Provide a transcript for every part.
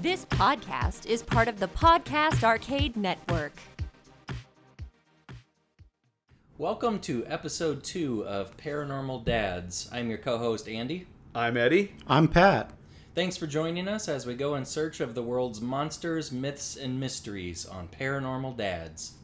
This podcast is part of the Podcast Arcade Network. Welcome to episode two of Paranormal Dads. I'm your co host, Andy. I'm Eddie. I'm Pat. Thanks for joining us as we go in search of the world's monsters, myths, and mysteries on Paranormal Dads.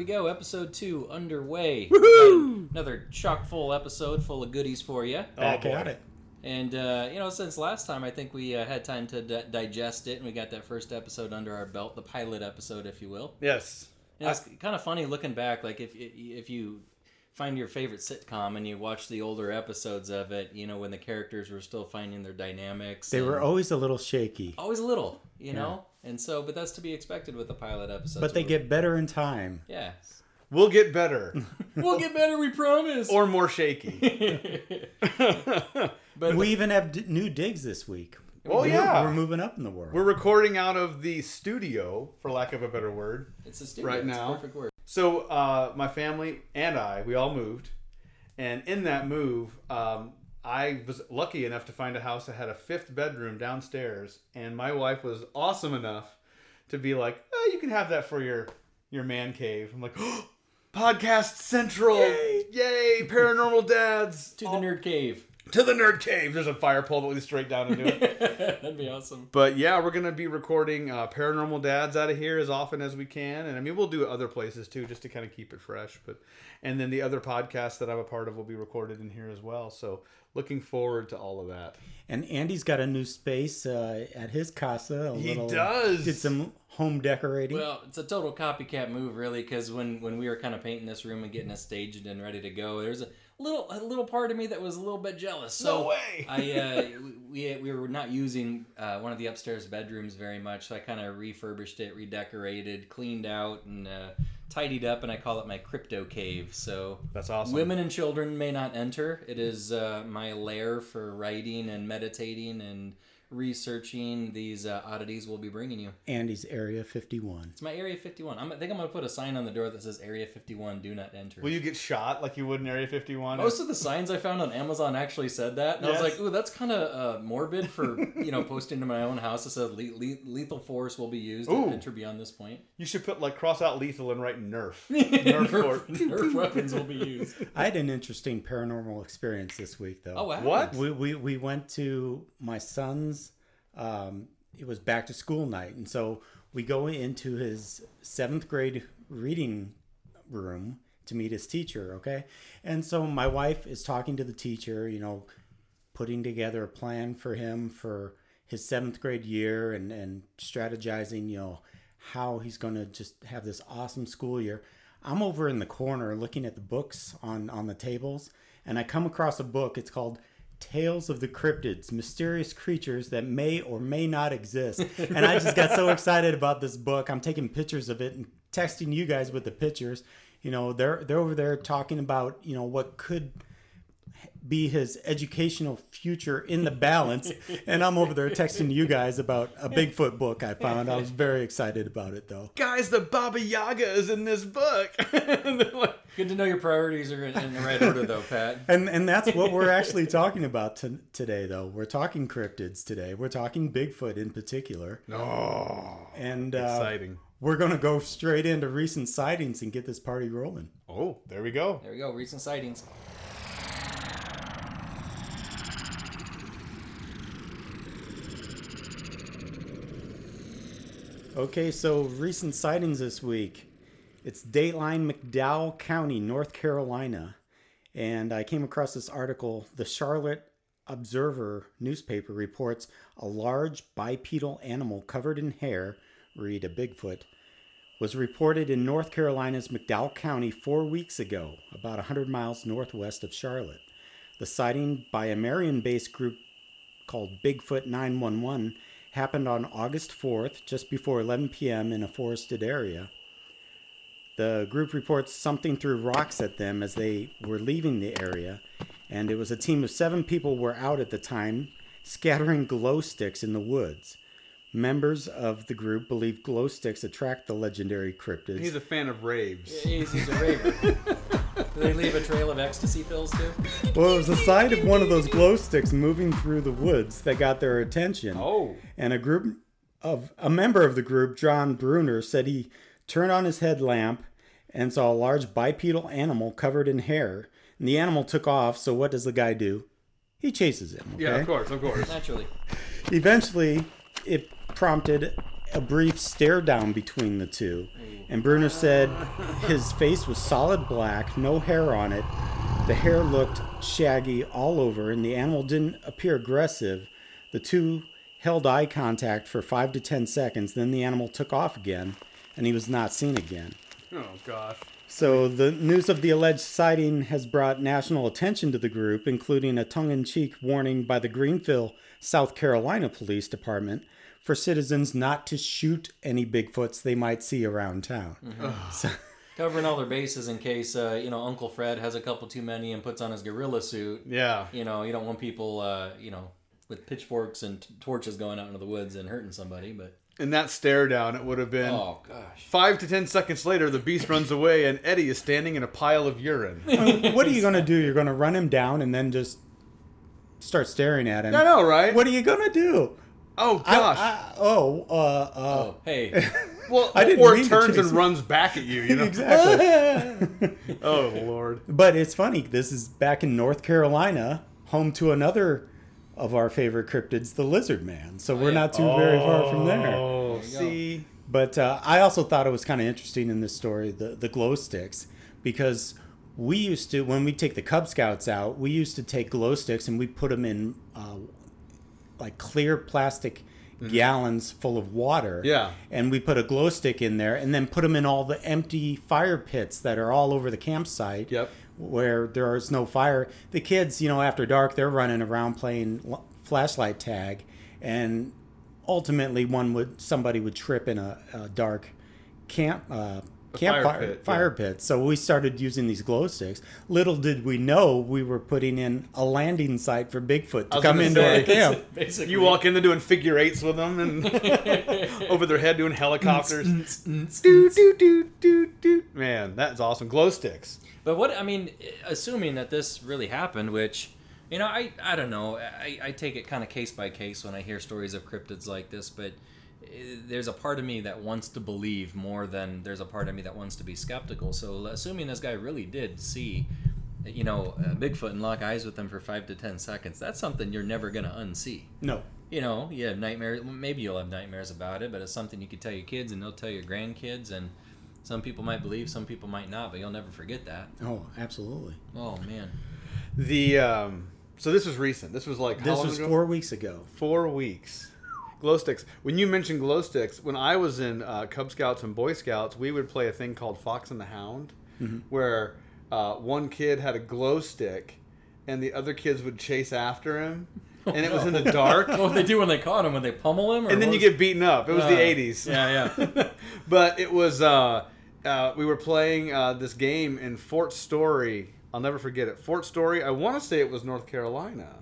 We go. Episode two underway. Woohoo! Another chock full episode full of goodies for you. Back boy. at it. And, uh, you know, since last time, I think we uh, had time to di- digest it and we got that first episode under our belt, the pilot episode, if you will. Yes. You know, it's kind of funny looking back. Like if if you find your favorite sitcom and you watch the older episodes of it, you know when the characters were still finding their dynamics. They were always a little shaky, always a little, you know. And so, but that's to be expected with the pilot episode. but they get better in time. yeah. We'll get better we'll get better, we promise. or more shaky. but We even have d- new digs this week. Oh, We're- yeah. we're moving up in the world. We're recording out of the studio, for lack of a better word. it's a studio. right it's a now. perfect word. So, uh, my family and I, we all moved. And in that move, um, I was lucky enough to find a house that had a fifth bedroom downstairs. And my wife was awesome enough to be like, oh, you can have that for your, your man cave. I'm like, oh, Podcast Central! Yay! Paranormal Dads! To the nerd cave. To the nerd cave. There's a fire pole that leads straight down into it. That'd be awesome. but yeah, we're gonna be recording uh, paranormal dads out of here as often as we can, and I mean we'll do it other places too, just to kind of keep it fresh. But and then the other podcasts that I'm a part of will be recorded in here as well. So looking forward to all of that. and Andy's got a new space uh, at his casa. A He little, does. Did some home decorating. Well, it's a total copycat move, really, because when, when we were kind of painting this room and getting it staged and ready to go, there's a little a little part of me that was a little bit jealous. So No way. I uh, we, we were not using uh, one of the upstairs bedrooms very much, so I kind of refurbished it, redecorated, cleaned out, and uh, tidied up, and I call it my crypto cave. So That's awesome. women and children may not enter. It is uh, my lair for writing and meditating and researching these uh, oddities we'll be bringing you. Andy's Area 51. It's my Area 51. I'm, I think I'm going to put a sign on the door that says Area 51, do not enter. Will you get shot like you would in Area 51? Most of the signs I found on Amazon actually said that, and I was like, "Ooh, that's kind of uh, morbid for you know posting to my own house." It says le- le- lethal force will be used Ooh. to enter beyond this point. you should put like cross out lethal and write Nerf. Nerf, Nerf. Nerf weapons will be used. I had an interesting paranormal experience this week, though. Oh wow! What? We, we, we went to my son's, um, it was back to school night. And so we go into his seventh grade reading room to meet his teacher, okay? And so my wife is talking to the teacher, you know, putting together a plan for him for his seventh grade year and, and strategizing, you know, how he's going to just have this awesome school year. I'm over in the corner looking at the books on, on the tables, and I come across a book. It's called Tales of the Cryptids Mysterious Creatures That May or May Not Exist. And I just got so excited about this book. I'm taking pictures of it and texting you guys with the pictures. You know, they're they're over there talking about, you know, what could be his educational future in the balance. and I'm over there texting you guys about a Bigfoot book I found. I was very excited about it though. Guys, the Baba Yaga is in this book. Like, Good to know your priorities are in, in the right order, though, Pat. And and that's what we're actually talking about to, today though. We're talking cryptids today. We're talking Bigfoot in particular. oh, And uh, exciting. we're going to go straight into recent sightings and get this party rolling. Oh, there we go. There we go. Recent sightings. Okay, so recent sightings this week. It's Dateline McDowell County, North Carolina. And I came across this article. The Charlotte Observer newspaper reports a large bipedal animal covered in hair, read a Bigfoot, was reported in North Carolina's McDowell County four weeks ago, about 100 miles northwest of Charlotte. The sighting by a Marion based group called Bigfoot 911 happened on August 4th, just before 11 p.m., in a forested area. The group reports something threw rocks at them as they were leaving the area, and it was a team of seven people were out at the time, scattering glow sticks in the woods. Members of the group believe glow sticks attract the legendary cryptids. He's a fan of raves. He's, he's a raver. Do they leave a trail of ecstasy pills too? well, it was the sight of one of those glow sticks moving through the woods that got their attention. Oh. And a group of a member of the group, John Bruner, said he turned on his headlamp and saw a large bipedal animal covered in hair. And the animal took off. So what does the guy do? He chases him. Okay? Yeah, of course, of course. Naturally. Eventually, it prompted a brief stare down between the two. And Bruner said his face was solid black, no hair on it. The hair looked shaggy all over, and the animal didn't appear aggressive. The two held eye contact for five to ten seconds, then the animal took off again, and he was not seen again. Oh gosh. So the news of the alleged sighting has brought national attention to the group, including a tongue-in-cheek warning by the Greenville, South Carolina Police Department for citizens not to shoot any Bigfoots they might see around town. So, Covering all their bases in case uh, you know Uncle Fred has a couple too many and puts on his gorilla suit. Yeah. You know, you don't want people, uh, you know, with pitchforks and t- torches going out into the woods and hurting somebody. But In that stare down, it would have been oh gosh, five to ten seconds later. The beast runs away, and Eddie is standing in a pile of urine. what are you going to do? You're going to run him down and then just start staring at him. I know, right? What are you going to do? Oh gosh. I- oh, uh, uh, oh hey, well, I didn't or mean it to turns and chase- runs back at you. You know. exactly. Oh lord. But it's funny. This is back in North Carolina, home to another of our favorite cryptids, the lizard man. So we're not too very far from there. Oh, you go. see. But uh, I also thought it was kind of interesting in this story, the the glow sticks, because we used to when we take the Cub Scouts out, we used to take glow sticks and we put them in uh, like clear plastic gallons full of water. Mm-hmm. Yeah. And we put a glow stick in there and then put them in all the empty fire pits that are all over the campsite. Yep. Where there is no fire. The kids, you know, after dark, they're running around playing flashlight tag, and ultimately, one would somebody would trip in a, a dark camp uh, campfire pit, fire yeah. pit. So we started using these glow sticks. Little did we know we were putting in a landing site for Bigfoot to come into say, our camp. basically, You walk in there doing figure eights with them and over their head doing helicopters. do, do, do, do, do. Man, that's awesome. Glow sticks. But what I mean, assuming that this really happened, which you know, I I don't know, I, I take it kind of case by case when I hear stories of cryptids like this, but there's a part of me that wants to believe more than there's a part of me that wants to be skeptical. So assuming this guy really did see, you know, uh, Bigfoot and lock eyes with them for five to ten seconds, that's something you're never gonna unsee. No. You know, you have nightmares. Maybe you'll have nightmares about it, but it's something you could tell your kids, and they'll tell your grandkids, and some people might believe, some people might not, but you'll never forget that. Oh, absolutely. Oh man. The um. So this was recent. This was like how This long was ago? four weeks ago. Four weeks. Glow sticks. When you mentioned glow sticks, when I was in uh, Cub Scouts and Boy Scouts, we would play a thing called Fox and the Hound, where uh, one kid had a glow stick, and the other kids would chase after him, and it was in the dark. What they do when they caught him? When they pummel him? Or and then you was- get beaten up. It was Uh, the '80s. Yeah, yeah. but it was uh, uh, we were playing uh, this game in Fort Story. I'll never forget it. Fort Story. I want to say it was North Carolina.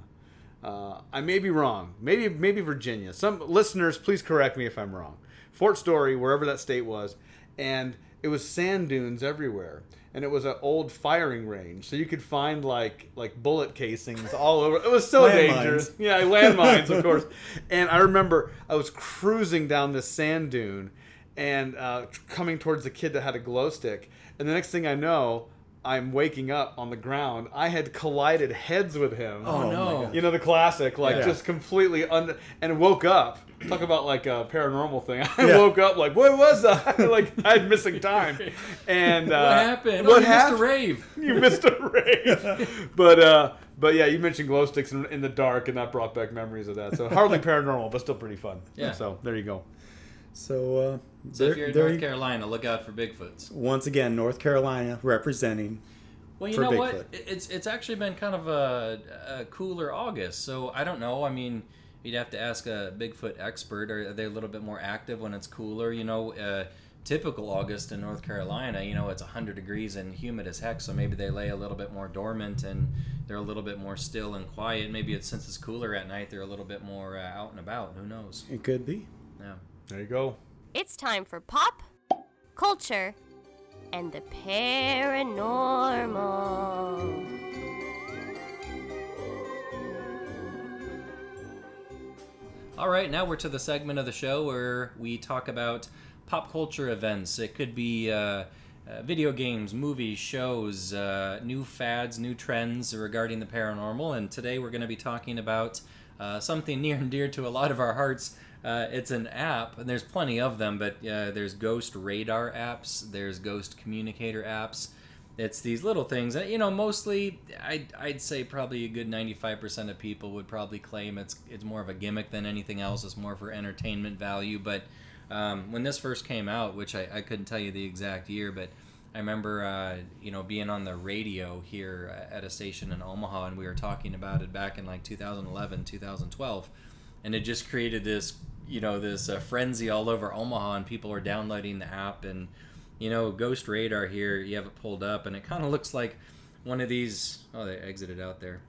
Uh, I may be wrong. Maybe maybe Virginia. Some listeners, please correct me if I'm wrong. Fort Story, wherever that state was, and it was sand dunes everywhere. And it was an old firing range, so you could find like like bullet casings all over. It was so Landmines. dangerous. Yeah, landmines, of course. And I remember I was cruising down this sand dune and uh, coming towards the kid that had a glow stick. And the next thing I know, I'm waking up on the ground. I had collided heads with him. Oh, my no. You know the classic, like Yeah. just completely un and woke up. Talk about like a paranormal thing. I Yeah. woke up like, what was that? like I had missing time. And uh, what happened? What oh, you happened? Missed a rave. you missed a rave. but uh, but yeah, you mentioned glow sticks in, in the dark, and that brought back memories of that. So hardly paranormal, but still pretty fun. Yeah. So there you go. So, uh, So there- if you're in North Carolina, look out for Bigfoots. once again, North Carolina representing. Well, you know what? Bigfoot. It- It's it's actually been kind of a, a cooler August, so I don't know. I mean, you'd have to ask a Bigfoot expert. Are they a little bit more active when it's cooler? You know, uh, typical August in North Carolina, you know, it's 100 degrees and humid as heck, so maybe they lay a little bit more dormant and they're a little bit more still and quiet. Maybe it's since it's cooler at night, they're a little bit more uh, out and about. Who knows? It could be. Yeah. There you go. It's time for pop, culture, and the paranormal. All right, now we're to the segment of the show where we talk about pop culture events. It could be uh, uh, video games, movies, shows, uh, new fads, new trends regarding the paranormal. And today we're going to be talking about uh, something near and dear to a lot of our hearts. Uh, it's an app, and there's plenty of them, but uh, there's ghost radar apps, there's ghost communicator apps. It's these little things that you know. Mostly, I'd, I'd say probably a good ninety-five percent of people would probably claim it's it's more of a gimmick than anything else. It's more for entertainment value. But um, when this first came out, which I, I couldn't tell you the exact year, but I remember uh, you know being on the radio here at a station in Omaha, and we were talking about it back in like 2011, 2012, and it just created this you know this uh, frenzy all over Omaha, and people are downloading the app and you know, Ghost Radar here, you have it pulled up, and it kind of looks like one of these. Oh, they exited out there.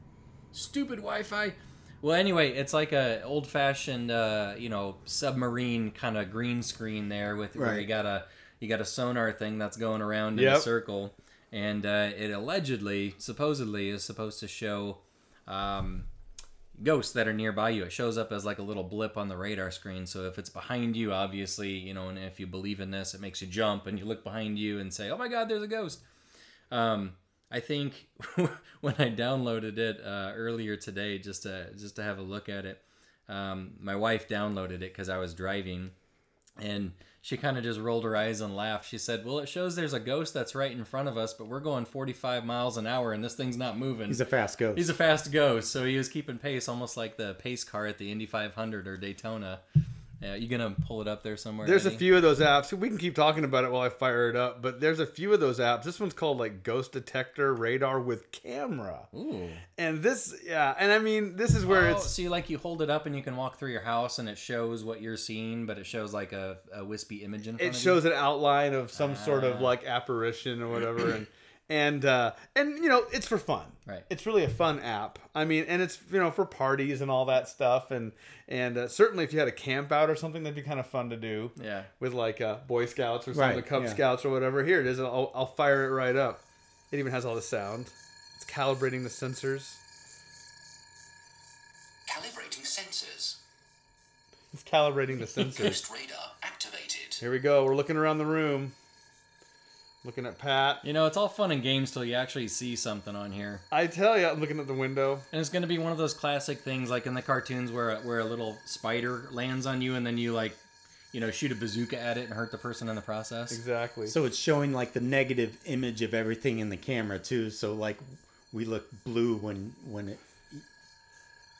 Stupid Wi-Fi. Well, anyway, it's like a old-fashioned, uh, you know, submarine kind of green screen there with where you got a you got a sonar thing that's going around in Yep. a circle, and uh, it allegedly, supposedly, is supposed to show. Um, ghosts that are nearby you. It shows up as like a little blip on the radar screen. So if it's behind you, obviously, you know, and if you believe in this, it makes you jump and you look behind you and say, "Oh my God, there's a ghost." Um, I think when I downloaded it uh, earlier today, just to just to have a look at it, um, my wife downloaded it because I was driving, and she kind of just rolled her eyes and laughed. She said, "Well, it shows there's a ghost that's right in front of us, but we're going 45 miles an hour and this thing's not moving." He's a fast ghost. He's a fast ghost, so he was keeping pace, almost like the pace car at the Indy 500 or Daytona. Yeah, you gonna pull it up there somewhere? There's a few of those apps. We can keep talking about it while I fire it up, but there's a few of those apps. This one's called like Ghost Detector Radar with Camera. Ooh. And this, yeah, and I mean, this is where oh, it's so you like you hold it up and you can walk through your house and it shows what you're seeing, but it shows like a, a wispy image in front it shows an outline of some sort of Ah. like apparition or whatever and and uh and you know it's for fun Right. it's really a fun app i mean and it's you know for parties and all that stuff and and uh, certainly if you had a camp out or something that'd be kind of fun to do. Yeah. with like uh, boy scouts or some of the cub yeah. scouts or whatever here it is I'll, I'll fire it right up it even has all the sound it's calibrating the sensors Calibrating sensors. it's calibrating the sensors Ghost radar activated. here we go we're looking around the room looking at pat You know, it's all fun and games till you actually see something on here. i tell you i'm looking at the window And it's gonna be one of those classic things like in the cartoons where where a little spider lands on you and then you like, you know, shoot a bazooka at it and hurt the person in the process. exactly So it's showing like the negative image of everything in the camera too. So like we look blue when when it.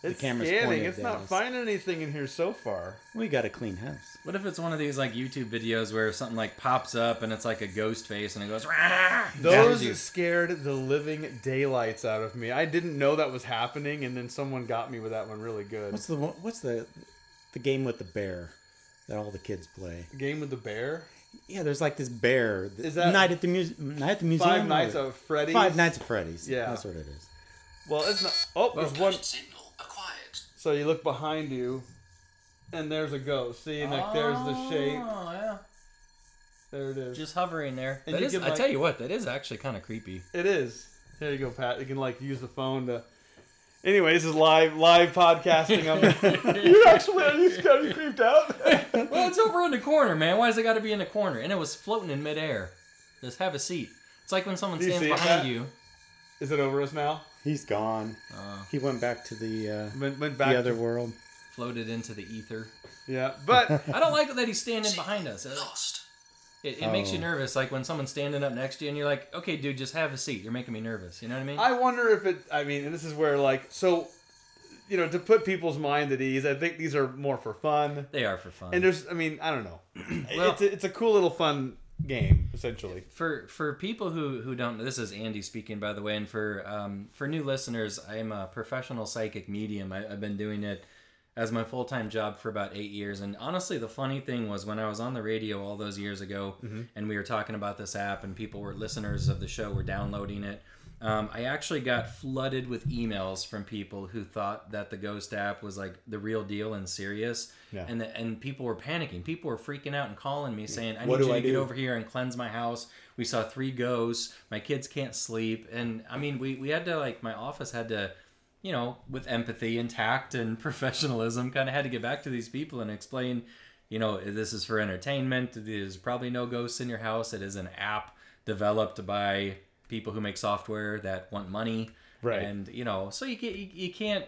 It's camera's scanning. It's not finding anything in here so far. We got a clean house. What if it's one of these like YouTube videos where something like pops up and it's like a ghost face and it goes "Rah!" Those scares you? scared the living daylights out of me. I didn't know that was happening, and then someone got me with that one really good. What's the one- what's the the game with the bear that all the kids play? Game with the bear? Yeah, there's like this bear. Is that night at the muse- night at the museum? Five Nights of Freddy's. Five Nights at Freddy's. Yeah. that's what it is. Well, it's not. Oh, there's oh, one. Ghost signal acquired. So you look behind you, and there's a ghost. See, and like there's the shape. Oh, yeah. There it is. Just hovering there. And That you is- can, I tell you what, that is actually kind of creepy. It is. Here you go, Pat. You can like use the phone to. Anyway, this is live live podcasting. I'm... you actually are you, are you creeped out? well, it's over in the corner, man. Why does it got to be in the corner? And it was floating in midair. Just have a seat. It's like when someone Do you stands behind Pat? you. is it over us now? He's gone. Uh, He went back to the uh, Went, went back. the other to- world. floated into the ether. yeah, but I don't like that he's standing behind us. It, Lost. it, it makes you Oh. nervous. Like when someone's standing up next to you and you're like, okay, dude, just have a seat. You're making me nervous. You know what I mean? I wonder if it. I mean, this is where like so. you know, to put people's mind at ease. I think these are more for fun. They are for fun. And there's, I mean, I don't know. Well- it's, a, it's a cool little fun game, essentially. for for people who who don't know, this is Andy speaking, by the way, and for um, for new listeners, I am a professional psychic medium. I, I've been doing it as my full time job for about eight years. And honestly, the funny thing was when I was on the radio all those years ago, and we were talking about this app, and people were listeners of the show were downloading it. Um, I actually got flooded with emails from people who thought that the Ghost app was like the real deal and serious, Yeah. and the, and people were panicking. People were freaking out and calling me saying, "I What need you I to get over here and cleanse my house." We saw three ghosts. My kids can't sleep, and I mean, we we had to like my office had to, you know, with empathy and tact and professionalism, kind of had to get back to these people and explain, you know, this is for entertainment. There's probably no ghosts in your house. It is an app developed by people who make software that want money, Right. And you know, so you can you, you can't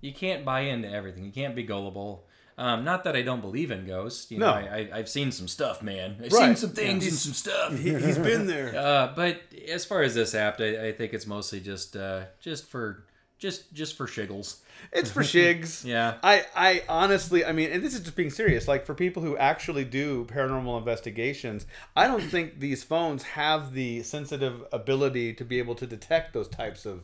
you can't buy into everything. You can't be gullible. Um, not that I don't believe in ghosts. You know, No. I, I, I've seen some stuff, man. I've Right. seen some things and some stuff. he's been there. Uh, but as far as this app, I, I think it's mostly just uh, just for just just for shiggles. It's for shigs. Yeah. I, I honestly, I mean, and this is just being serious. Like for people who actually do paranormal investigations, I don't think these phones have the sensitive ability to be able to detect those types of.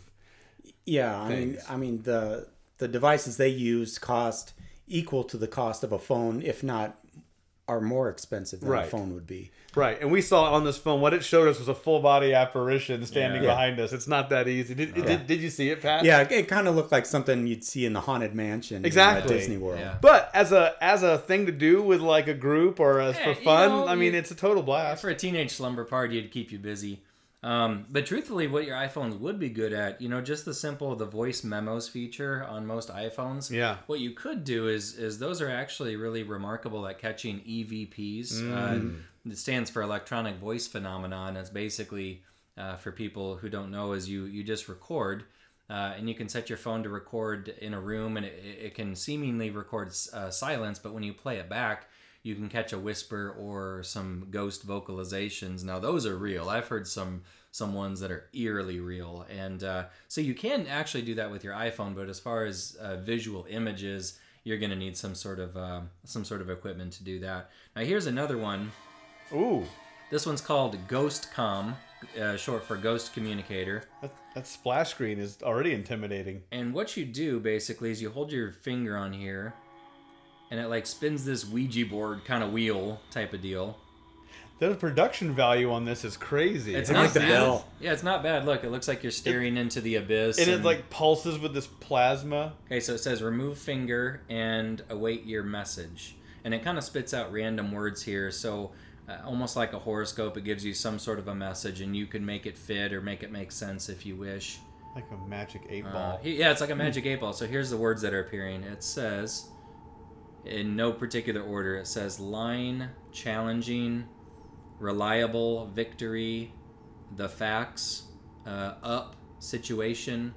Yeah, I mean. I mean the the devices they use cost equal to the cost of a phone, if not are more expensive than Right. a phone would be. Right, and we saw on this phone what it showed us was a full body apparition standing Yeah. behind us. It's not that easy. Did, did, did you see it, Pat? Yeah, it, it kind of looked like something you'd see in the haunted mansion you know, Exactly. at Disney World. Yeah. But as a as a thing to do with like a group or as Yeah, for you fun, know, I mean, it's a total blast. For a teenage slumber party, it'd keep you busy. Um, but truthfully, what your iPhones would be good at, you know, just the simple the voice memos feature on most iPhones. Yeah. What you could do is is those are actually really remarkable at catching EVPs. Mm. Uh, it stands for electronic voice phenomenon. It's basically uh, for people who don't know is you you just record. Uh, and you can set your phone to record in a room, and it, it can seemingly record uh, silence. But when you play it back, you can catch a whisper or some ghost vocalizations. Now those are real. I've heard some some ones that are eerily real, and uh, so you can actually do that with your iPhone. But as far as uh, visual images, you're going to need some sort of uh, some sort of equipment to do that. Now here's another one. Ooh, This one's called GhostCom, uh, short for Ghost Communicator. that, that splash screen is already intimidating. And what you do basically is you hold your finger on here, and it like spins this Ouija board kind of wheel type of deal. The production value on this is crazy. It's and not like the bad. bell. Yeah, it's not bad. Look, it looks like you're staring into the abyss. And it like pulses with this plasma. okay, so it says remove finger and await your message, and it kind of spits out random words here. So uh, almost like a horoscope, it gives you some sort of a message, and you can make it fit or make it make sense if you wish. Like a magic eight Uh, ball. he- yeah, it's like a magic eight ball. So here's the words that are appearing. It says, in no particular order, it says line, challenging, reliable, victory, the facts, uh, up, situation.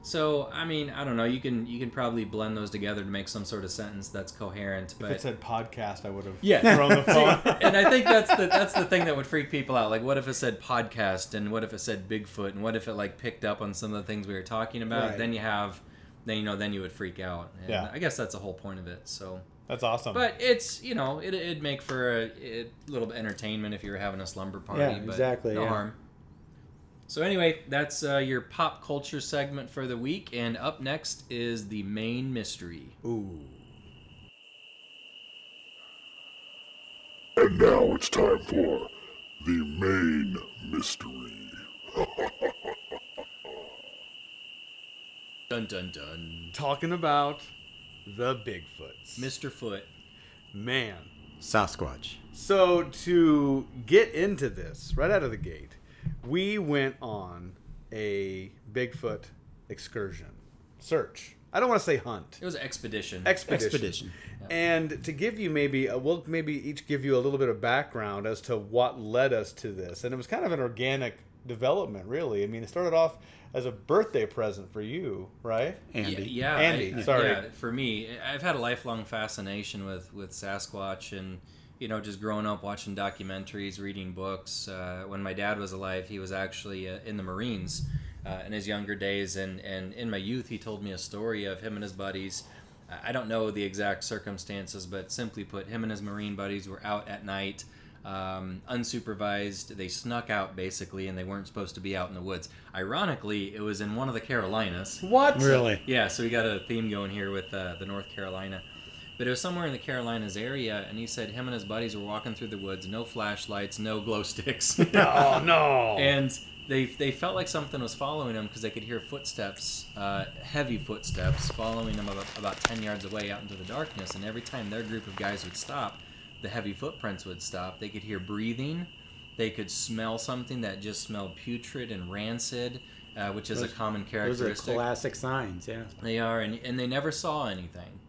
So I mean, I don't know. You can you can probably blend those together to make some sort of sentence that's coherent. But if it said podcast, I would have Yeah. thrown the phone. and I think that's the that's the thing that would freak people out. Like, what if it said podcast, and what if it said Bigfoot, and what if it like picked up on some of the things we were talking about? Right. Then you have, then you know, then you would freak out. And Yeah. I guess that's the whole point of it. So, That's awesome. but it's you know, it, it'd make for a, a little bit of entertainment if you were having a slumber party. Yeah, but exactly, No yeah. harm. So anyway, that's uh, your pop culture segment for the week, and up next is the main mystery. Ooh. And now it's time for the main mystery. Dun dun dun. Talking about the Bigfoots. Mr. Foot. Man. Sasquatch. So to get into this right out of the gate, we went on a Bigfoot excursion, search. I don't want to say hunt, It was an expedition. expedition. Expedition. And to give you maybe, uh, we'll maybe each give you a little bit of background as to what led us to this, and it was kind of an organic development, really. I mean, it started off as a birthday present for you, right? Andy. Yeah, Andy, I- sorry. Yeah, for me, I've had a lifelong fascination with with Sasquatch, and you know, just growing up watching documentaries, reading books. Uh, when my dad was alive, he was actually uh, in the Marines, uh, in his younger days, and and in my youth, he told me a story of him and his buddies. I- I don't know the exact circumstances, but simply put, him and his Marine buddies were out at night, um, unsupervised. They snuck out basically, and they weren't supposed to be out in the woods. Ironically, it was in one of the Carolinas. What? Really? Yeah, so we got a theme going here with uh, the North Carolina. But it was somewhere in the Carolinas area, and he said him and his buddies were walking through the woods, no flashlights, no glow sticks. Oh no! and they, they felt like something was following them because they could hear footsteps, uh, heavy footsteps, following them about, about 10 yards away out into the darkness. And every time their group of guys would stop, the heavy footprints would stop. They could hear breathing. They could smell something that just smelled putrid and rancid, uh, which is a common Those are characteristic. classic signs, yeah. They are, and, and they never saw anything.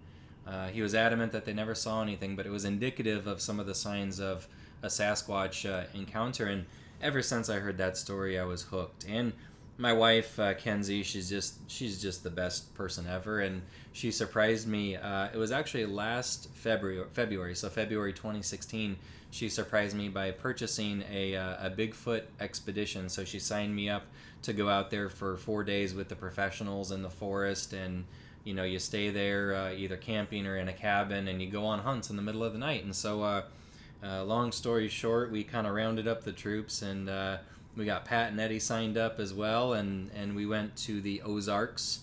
Uh, he was adamant that they never saw anything, but it was indicative of some of the signs of a Sasquatch uh, encounter. And ever since I heard that story, I was hooked. And my wife uh, Kenzie, she's just she's just the best person ever, and she surprised me. Uh, it was actually last February, February, so February 2016. She surprised me by purchasing a, uh, a Bigfoot expedition. So she signed me up to go out there for four days with the professionals in the forest and you know you stay there uh, either camping or in a cabin and you go on hunts in the middle of the night and so uh, uh, long story short we kind of rounded up the troops and uh, we got pat and eddie signed up as well and and we went to the ozarks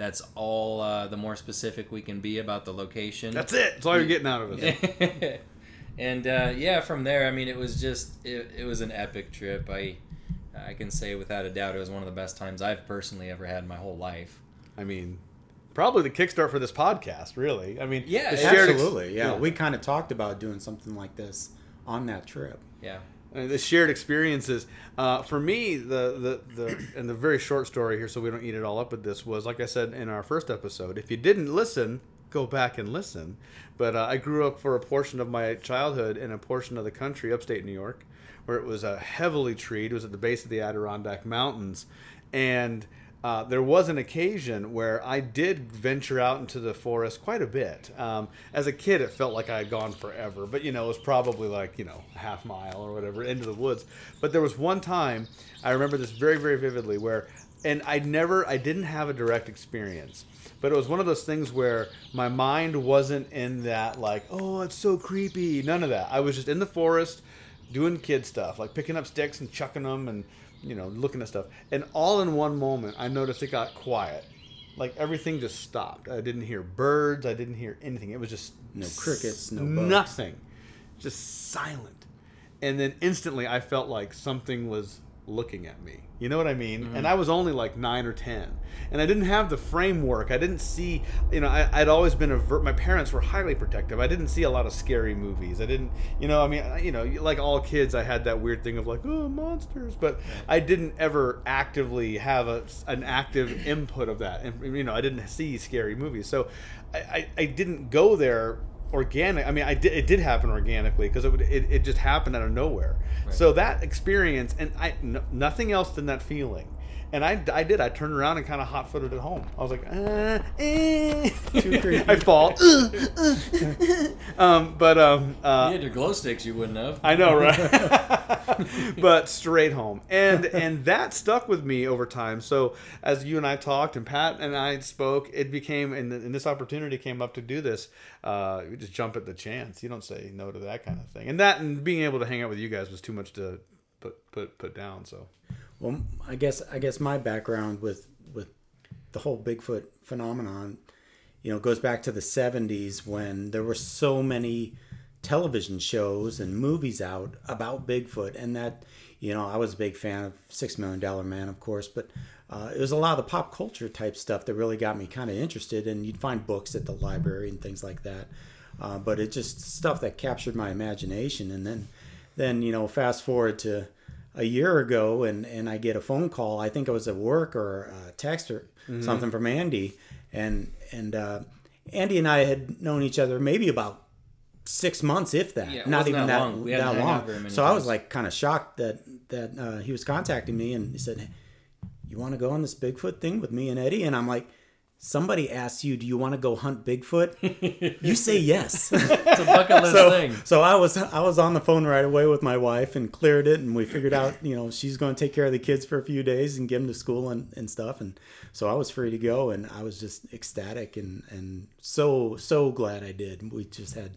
that's all uh, the more specific we can be about the location That's it. That's all you're getting out of it. and uh, yeah, from there, I mean, it was just it, it was an epic trip. I I can say without a doubt it was one of the best times I've personally ever had in my whole life. I mean, probably the kickstart for this podcast. Really. I mean, Yeah, the it- shared ex- Absolutely, yeah. We kind of talked about doing something like this on that trip. Yeah. Uh, the shared experiences. Uh, for me, the, the the and the very short story here, so we don't eat it all up with this, was like I said in our first episode. If you didn't listen, go back and listen. But uh, I grew up for a portion of my childhood in a portion of the country, upstate New York, where it was uh, heavily treed. It was at the base of the Adirondack Mountains, and uh, there was an occasion where I did venture out into the forest quite a bit. Um, as a kid, it felt like I had gone forever, but you know, it was probably like you know a half mile or whatever into the woods. But there was one time I remember this very very vividly where, and I never, I didn't have a direct experience. But it was one of those things where my mind wasn't in that like, oh, it's so creepy. None of that. I was just in the forest, doing kid stuff, like picking up sticks and chucking them and you know looking at stuff. And all in one moment, I noticed it got quiet. Like everything just stopped. I didn't hear birds. I didn't hear anything. It was just No crickets, no bugs. nothing, just silent. And then instantly, I felt like something was looking at me. You know what I mean? Mm-hmm. And I was only like nine or ten, and I didn't have the framework. I didn't see, you know, I, I'd always been avert. My parents were highly protective. I didn't see a lot of scary movies. I didn't, you know, I mean, I- you know, like all kids, I had that weird thing of like, oh, monsters, but I didn't ever actively have a, an active input of that. And you know, I didn't see scary movies, so I, I, I didn't go there organic. I mean, I did. It did happen organically because it, would- it it just happened out of nowhere. So that experience and I n- nothing else than that feeling. And I, I did. I turned around and kind of hot footed it home. I was like, uh, eh. Too creepy. I fall. Uh, uh, uh. um, but um, uh, you had your glow sticks, you wouldn't have. I know, right? but straight home, and and that stuck with me over time. So as you and I talked, and Pat and I spoke, it became, and, and this opportunity came up to do this. Uh, you just jump at the chance. You don't say no to that kind of thing. And that and being able to hang out with you guys was too much to put put put down. So Well, I guess I guess my background with with the whole Bigfoot phenomenon, you know, goes back to the '70s when there were so many television shows and movies out about Bigfoot, and that you know I was a big fan of Six Million Dollar Man, of course, but uh, it was a lot of the pop culture type stuff that really got me kind of interested, and you'd find books at the library and things like that. Uh, but it just stuff that captured my imagination, and then then you know fast forward to a year ago and, and I get a phone call. I think it was at work or a text or something from Andy. And and uh, Andy and I had known each other maybe about six months, if that. Yeah, Not even that that, long. That long. So I was like kind of shocked that that uh, he was contacting me and he said, "You want to go on this Bigfoot thing with me and Eddie?" And I'm like, somebody asks you, "Do you want to go hunt Bigfoot?" you say yes. It's a bucket list so, thing. so I was I was on the phone right away with my wife and cleared it, and we figured out you know she's going to take care of the kids for a few days and get them to school and, and stuff, and so I was free to go, and I was just ecstatic and and so so glad I did. We just had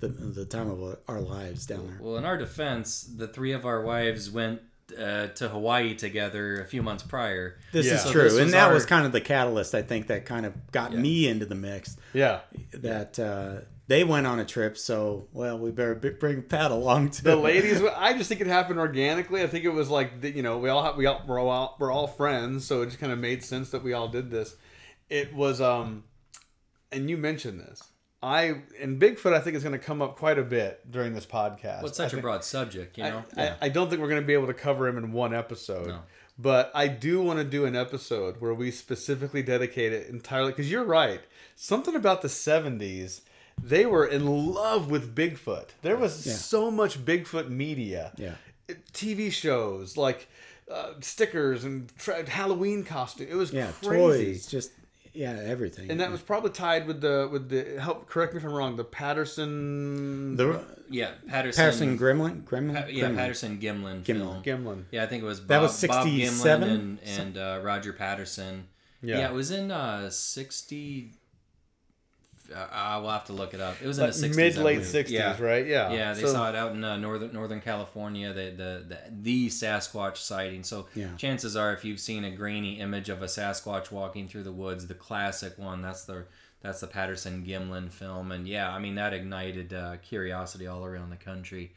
the the time of our lives down there. Well, in our defense, the three of our wives went uh, to Hawaii together a few months prior. This Yeah. is So true, this and that our- was kind of the catalyst I think that kind of got me into the mix. Yeah. That uh, they went on a trip, so well, we better b- bring Pat along too. The ladies, I just think it happened organically. I think it was like the- you know we all have, we all we're all we're all friends, so it just kind of made sense that we all did this. It was um, and you mentioned this. I and Bigfoot, I think is going to come up quite a bit during this podcast. Well, it's such a think- broad subject, you I- know. I, I don't think we're going to be able to cover him in one episode. No. But I do want to do an episode where we specifically dedicate it entirely because you're right. Something about the 70s, they were in love with Bigfoot. There was Yeah. so much Bigfoot media. Yeah. TV shows like uh, stickers and tra- Halloween costume. It was yeah, crazy. toys, just yeah, everything. And that was probably tied with the with the help. Correct me if I'm wrong. The Patterson the Yeah, Patterson. Patterson Gremlin, Gremlin, Pa- yeah, Gremlin. Patterson Gimlin, Gimlin. film. Gimlin. Yeah, I think it was Bob, That was Bob Gimlin 67? and, and uh, Roger Patterson. Yeah. Yeah. it was in uh, 60. Uh, I will have to look it up. It was in Like the 60s. mid late 60s, yeah. right? Yeah. Yeah, they So- saw it out in uh, northern Northern California. The, the the the Sasquatch sighting. So Yeah. chances are, if you've seen a grainy image of a Sasquatch walking through the woods, the classic one, that's the that's the Patterson Gimlin film. And yeah, I mean that ignited uh, curiosity all around the country.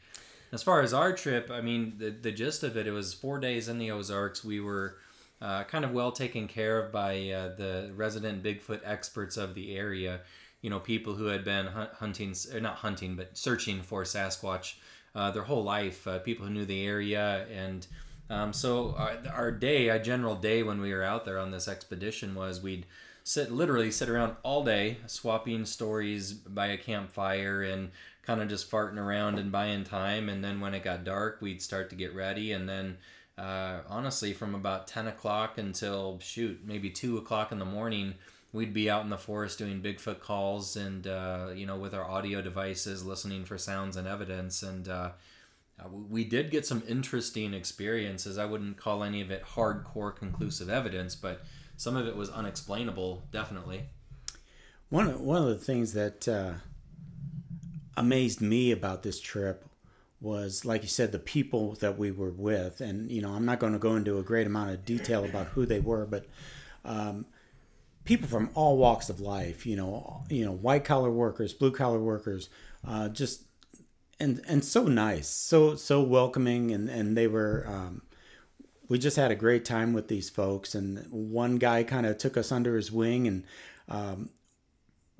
As far as our trip, I mean the the gist of it, it was four days in the Ozarks. We were uh, kind of well taken care of by uh, the resident Bigfoot experts of the area. You know, people who had been hunting, or not hunting, but searching for Sasquatch uh, their whole life. Uh, people who knew the area, and um, so our, our day, our general day when we were out there on this expedition was we'd sit literally sit around all day swapping stories by a campfire and kind of just farting around and buying time and then when it got dark we'd start to get ready and then uh, honestly from about 10 o'clock until shoot maybe 2 o'clock in the morning we'd be out in the forest doing bigfoot calls and uh, you know with our audio devices listening for sounds and evidence and uh, uh, we did get some interesting experiences. I wouldn't call any of it hardcore conclusive evidence, but some of it was unexplainable, definitely. One of, one of the things that uh, amazed me about this trip was, like you said, the people that we were with, and you know, I'm not going to go into a great amount of detail about who they were, but um, people from all walks of life. You know, you know, white collar workers, blue collar workers, uh, just and and so nice, so so welcoming, and and they were. Um, we just had a great time with these folks, and one guy kind of took us under his wing, and um,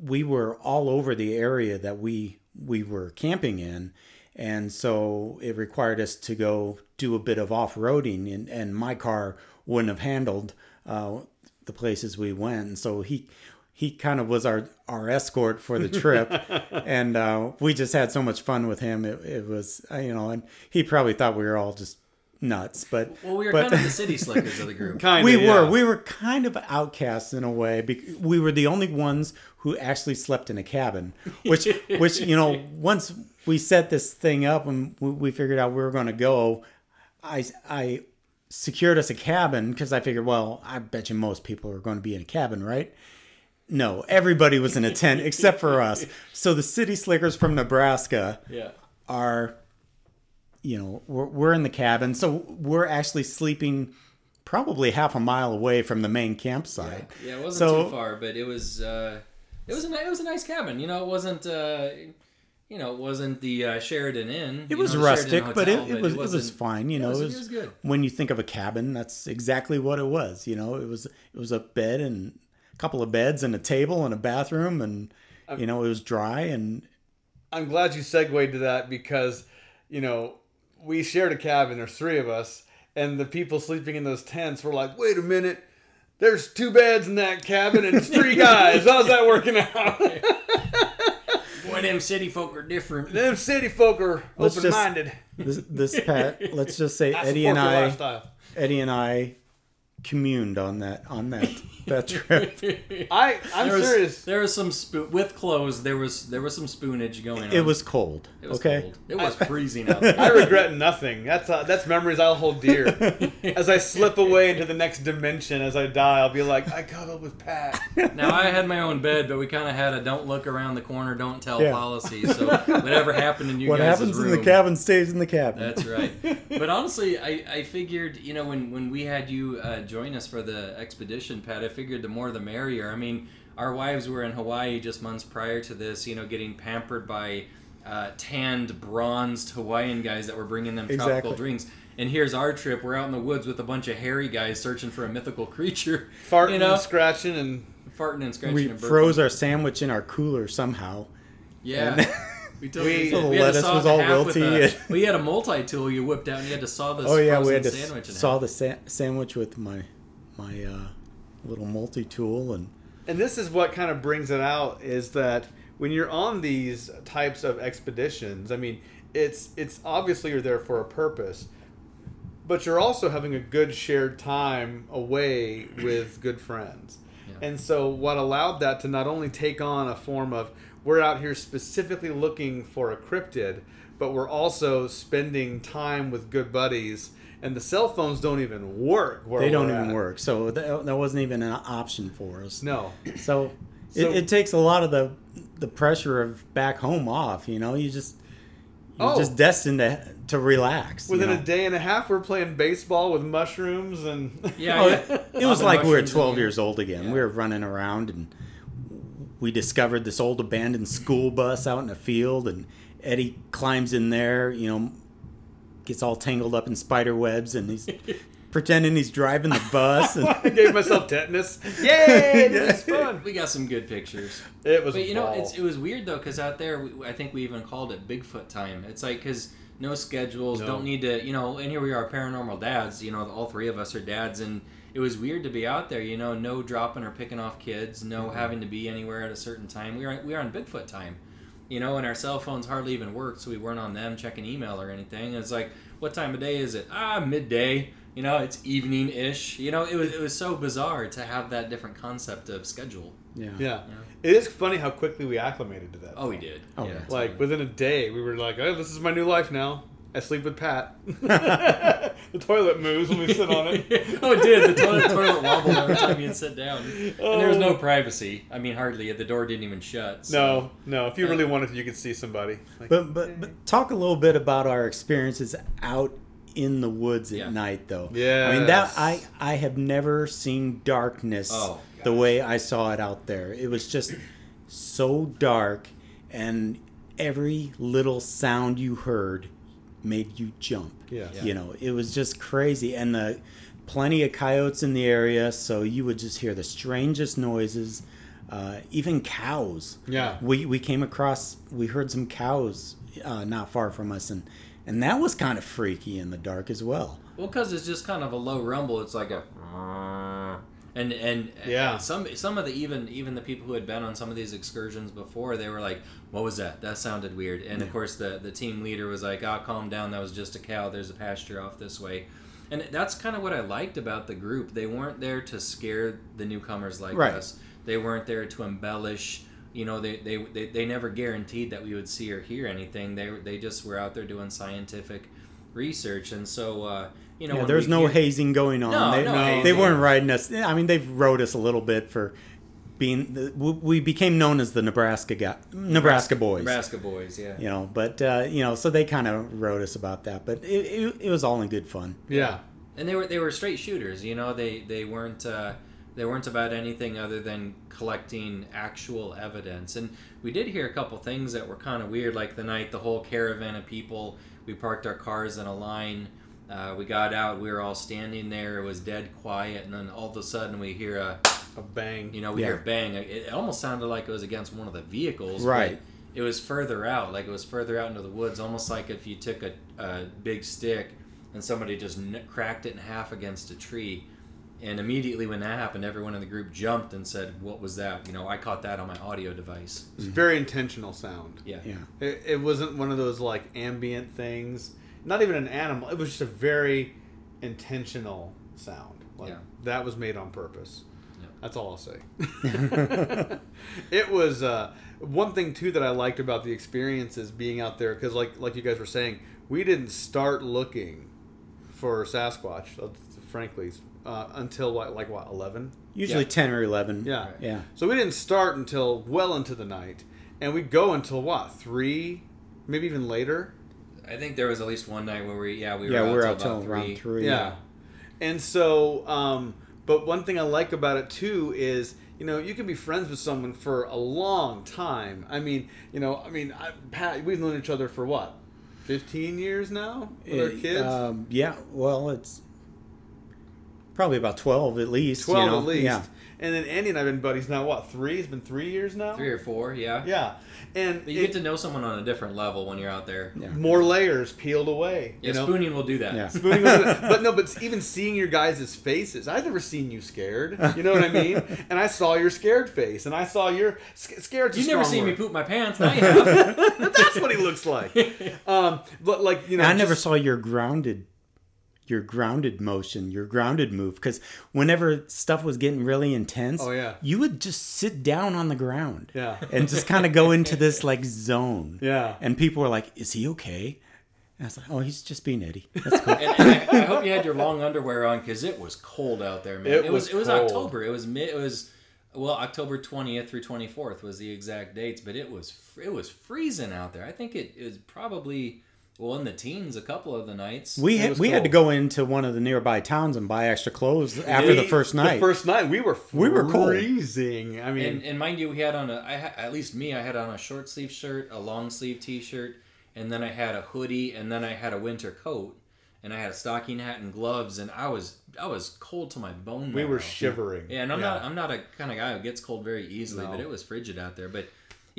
we were all over the area that we we were camping in, and so it required us to go do a bit of off roading, and and my car wouldn't have handled uh, the places we went, and so he he kind of was our our escort for the trip, and uh, we just had so much fun with him. It, it was uh, you know, and he probably thought we were all just nuts, but Well, we were but, kind of the city slickers of the group. Kind we of, were yeah. we were kind of outcasts in a way because we were the only ones who actually slept in a cabin which which you know once we set this thing up and we, we figured out we were going to go i i secured us a cabin because i figured well i bet you most people are going to be in a cabin right no everybody was in a tent except for us so the city slickers from nebraska Yeah. are you know we're, we're in the cabin so we're actually sleeping probably half a mile away from the main campsite Yeah, it wasn't So- too far, but it was uh, it was a it was a nice cabin. You know, it wasn't uh, you know it wasn't the uh, Sheraton Inn. it was know, the Sheraton rustic but it, Hotel, it was it wasn't- was fine you it know was- it it was, was good. when you think of a cabin that's exactly what it was you know it was it was a bed and a couple of beds and a table and a bathroom and you know it was dry and I'm glad you segued to that because, you know, we shared a cabin. There's three of us, and the people sleeping in those tents were like, "Wait a minute, there's two beds in that cabin and it's three guys. How's that working out?" Boy, them city folk are different. Them city folk are open-minded. this, this pat let's just say eddie and i lifestyle. eddie and i communed on that on that that trip. I I'm there was, serious. There was some spoon with clothes. There was there was some spoonage going on. It was cold. It was okay. cold. It was freezing out there. I regret nothing. That's uh, that's memories I'll hold dear. As I slip away into the next dimension, as I die, I'll be like, I cuddled with Pat. Now I had my own bed, but we kind of had a don't look around the corner, don't tell Yeah. policy. So whatever happened in you What guys' happens room, in the cabin stays in the cabin. That's right. But honestly, I, I figured, you know, when, when we had you uh, join us for the expedition, Pat, I figured the more the merrier. I mean, our wives were in Hawaii just months prior to this, you know, getting pampered by uh, tanned, bronzed Hawaiian guys that were bringing them tropical Exactly. drinks. And here's our trip. We're out in the woods with a bunch of hairy guys searching for a mythical creature. Farting you know, and scratching and farting and scratching we and burping. froze our sandwich in our cooler somehow. Yeah. And- We totally We- did. The We had to lettuce saw was it in all half with wilty a- and- We had a multi-tool you whipped out, and you had to saw this oh yeah, we had to sandwich saw half. the sa- sandwich with my my uh, little multi tool and and this is what kind of brings it out is that when you're on these types of expeditions, I mean, it's it's obviously you're there for a purpose, but you're also having a good shared time away with good friends. Yeah. And so what allowed that to not only take on a form of we're out here specifically looking for a cryptid, but we're also spending time with good buddies and the cell phones don't even work they don't even at. work. So that, that wasn't even an option for us. No. So, So- it, it takes a lot of the the pressure of back home off. You know, you just you're Oh. just destined to to relax. you Within know? a day and a half, we're playing baseball with mushrooms and Yeah, Oh, yeah. it, it was like we were 12 you. years old again. Yeah. We were running around and we discovered this old abandoned school bus out in a field and Eddie climbs in there, you know, gets all tangled up in spider webs and he's pretending he's driving the bus and I gave myself tetanus. Yay! This is fun. We got some good pictures. It was. But you know, it's, it was weird though, because out there, we, I think we even called it Bigfoot time. It's like because no schedules, No. don't need to, you know. And here we are, paranormal dads. You know, all three of us are dads, and it was weird to be out there. You know, no dropping or picking off kids, no Mm-hmm. having to be anywhere at a certain time. We were we were on Bigfoot time. You know, and our cell phones hardly even worked, so we weren't on them checking email or anything. It's like, what time of day is it? Ah, midday. You know, it's evening ish. You know, it was it was so bizarre to have that different concept of schedule. yeah. yeah. It is funny how quickly we acclimated to that. Oh, we did. Oh, yeah, yeah. Like within a day, we were like, "Oh, this is my new life now. I sleep with Pat. the toilet moves when we sit on it. oh, it did. The toilet, toilet wobbled every time you sit down. And there was no oh. privacy. I mean, hardly. The door didn't even shut. so- No, no. If you really wanted to, you could see somebody. Like, But, but but talk a little bit about our experiences out in the woods at Yeah. night though. I mean that I I have never seen darkness Oh, the way I saw it out there. It was just so dark and every little sound you heard made you jump. Yes. Yeah. You know, it was just crazy and the plenty of coyotes in the area so you would just hear the strangest noises uh, even cows Yeah. we we came across we heard some cows uh, not far from us and and that was kind of freaky in the dark as well Well, because it's just kind of a low rumble. It's like a. And and Yeah. and some some of the even even the people who had been on some of these excursions before they were like, "What was that? That sounded weird." And of course the the team leader was like, "Ah, calm down. That was just a cow. There's a pasture off this way." And that's kind of what I liked about the group. They weren't there to scare the newcomers like Right. us. They weren't there to embellish. You know, they, they, they, they never guaranteed that we would see or hear anything. They they just were out there doing scientific research, and so uh, you know, yeah, when there's no hear- hazing going on No, they, no they weren't riding us i mean they've rode us a little bit for being the, we we became known as the nebraska guy, nebraska boys Nebraska boys, yeah. you know but uh, you know so they kind of wrote us about that but it, it, it was all in good fun Yeah. and they were they were straight shooters. You know, they they weren't uh, they weren't about anything other than collecting actual evidence. And we did hear a couple things that were kind of weird, like the night the whole caravan of people. We parked our cars in a line. Uh, we got out. We were all standing there. It was dead quiet, and then all of a sudden we hear a A bang. you know we Yeah. hear a bang. It, it almost sounded like it was against one of the vehicles. Right. It was further out, like it was further out into the woods, almost like if you took a, a big stick and somebody just n- cracked it in half against a tree. And immediately when that happened, everyone in the group jumped and said, "What was that?" You know, I caught that on my audio device. It was very intentional sound. Yeah. yeah It, it wasn't one of those like ambient things. Not even an animal. It was just a very intentional sound. Like Yeah. that was made on purpose. Yeah. That's all I'll say. it was uh, one thing too that I liked about the experience is being out there because, like like you guys were saying, we didn't start looking for Sasquatch, uh, frankly, uh, until what like what eleven. Usually Yeah. 10 or 11. Yeah. Yeah. So we didn't start until well into the night, and we'd go until what three, maybe even later. I think there was at least one night where we, yeah, we were Yeah, out we're till out till about around three. 3. Yeah. And so, um, but one thing I like about it too is, you know, you can be friends with someone for a long time. I mean, you know, I mean, I, Pat, we've known each other for what, fifteen years now with our kids. Um, yeah, well, it's probably about 12 at least. you Twelve know? at least. Yeah. And then Andy and I've been buddies now. What three? It's been three years now. Three or four, yeah. Yeah. And But you it- get to know someone on a different level when you're out there. Yeah. more layers peeled away. Yeah, you know? spooning will do that. Yeah. Spooning was- but no, but even seeing your guys' faces, I've never seen you scared. You know what I mean? And I saw your scared face, and I saw your scared. You've never seen me poop my pants. Now you have. That's what he looks like. Um, but like you know, I never just- saw your grounded your grounded motion, your grounded move because whenever stuff was getting really intense, Oh, yeah. you would just sit down on the ground. Yeah. And just kind of go into this like zone. Yeah. And people were like, "Is he okay?" And I was like, "Oh, he's just being Eddie." That's cool. and, and I, I hope you had your long underwear on because it was cold out there, man. It It, was, was it was. October. It was mid. It was well October twentieth through twenty fourth was the exact dates, but it was it was freezing out there. I think it is probably well in the teens a couple of the nights. we had, was we had to go into one of the nearby towns and buy extra clothes after the first night. The first night we were We were cold. freezing. I mean, and, and mind you, we had on a I ha- at least me I had on a short sleeve shirt, a long sleeve t shirt, and then I had a hoodie, and then I had a winter coat, and I had a stocking hat and gloves, and I was I was cold to my bone. we marrow. were shivering. Yeah, and I'm not I'm not a kind of guy who gets cold very easily, No. but it was frigid out there. But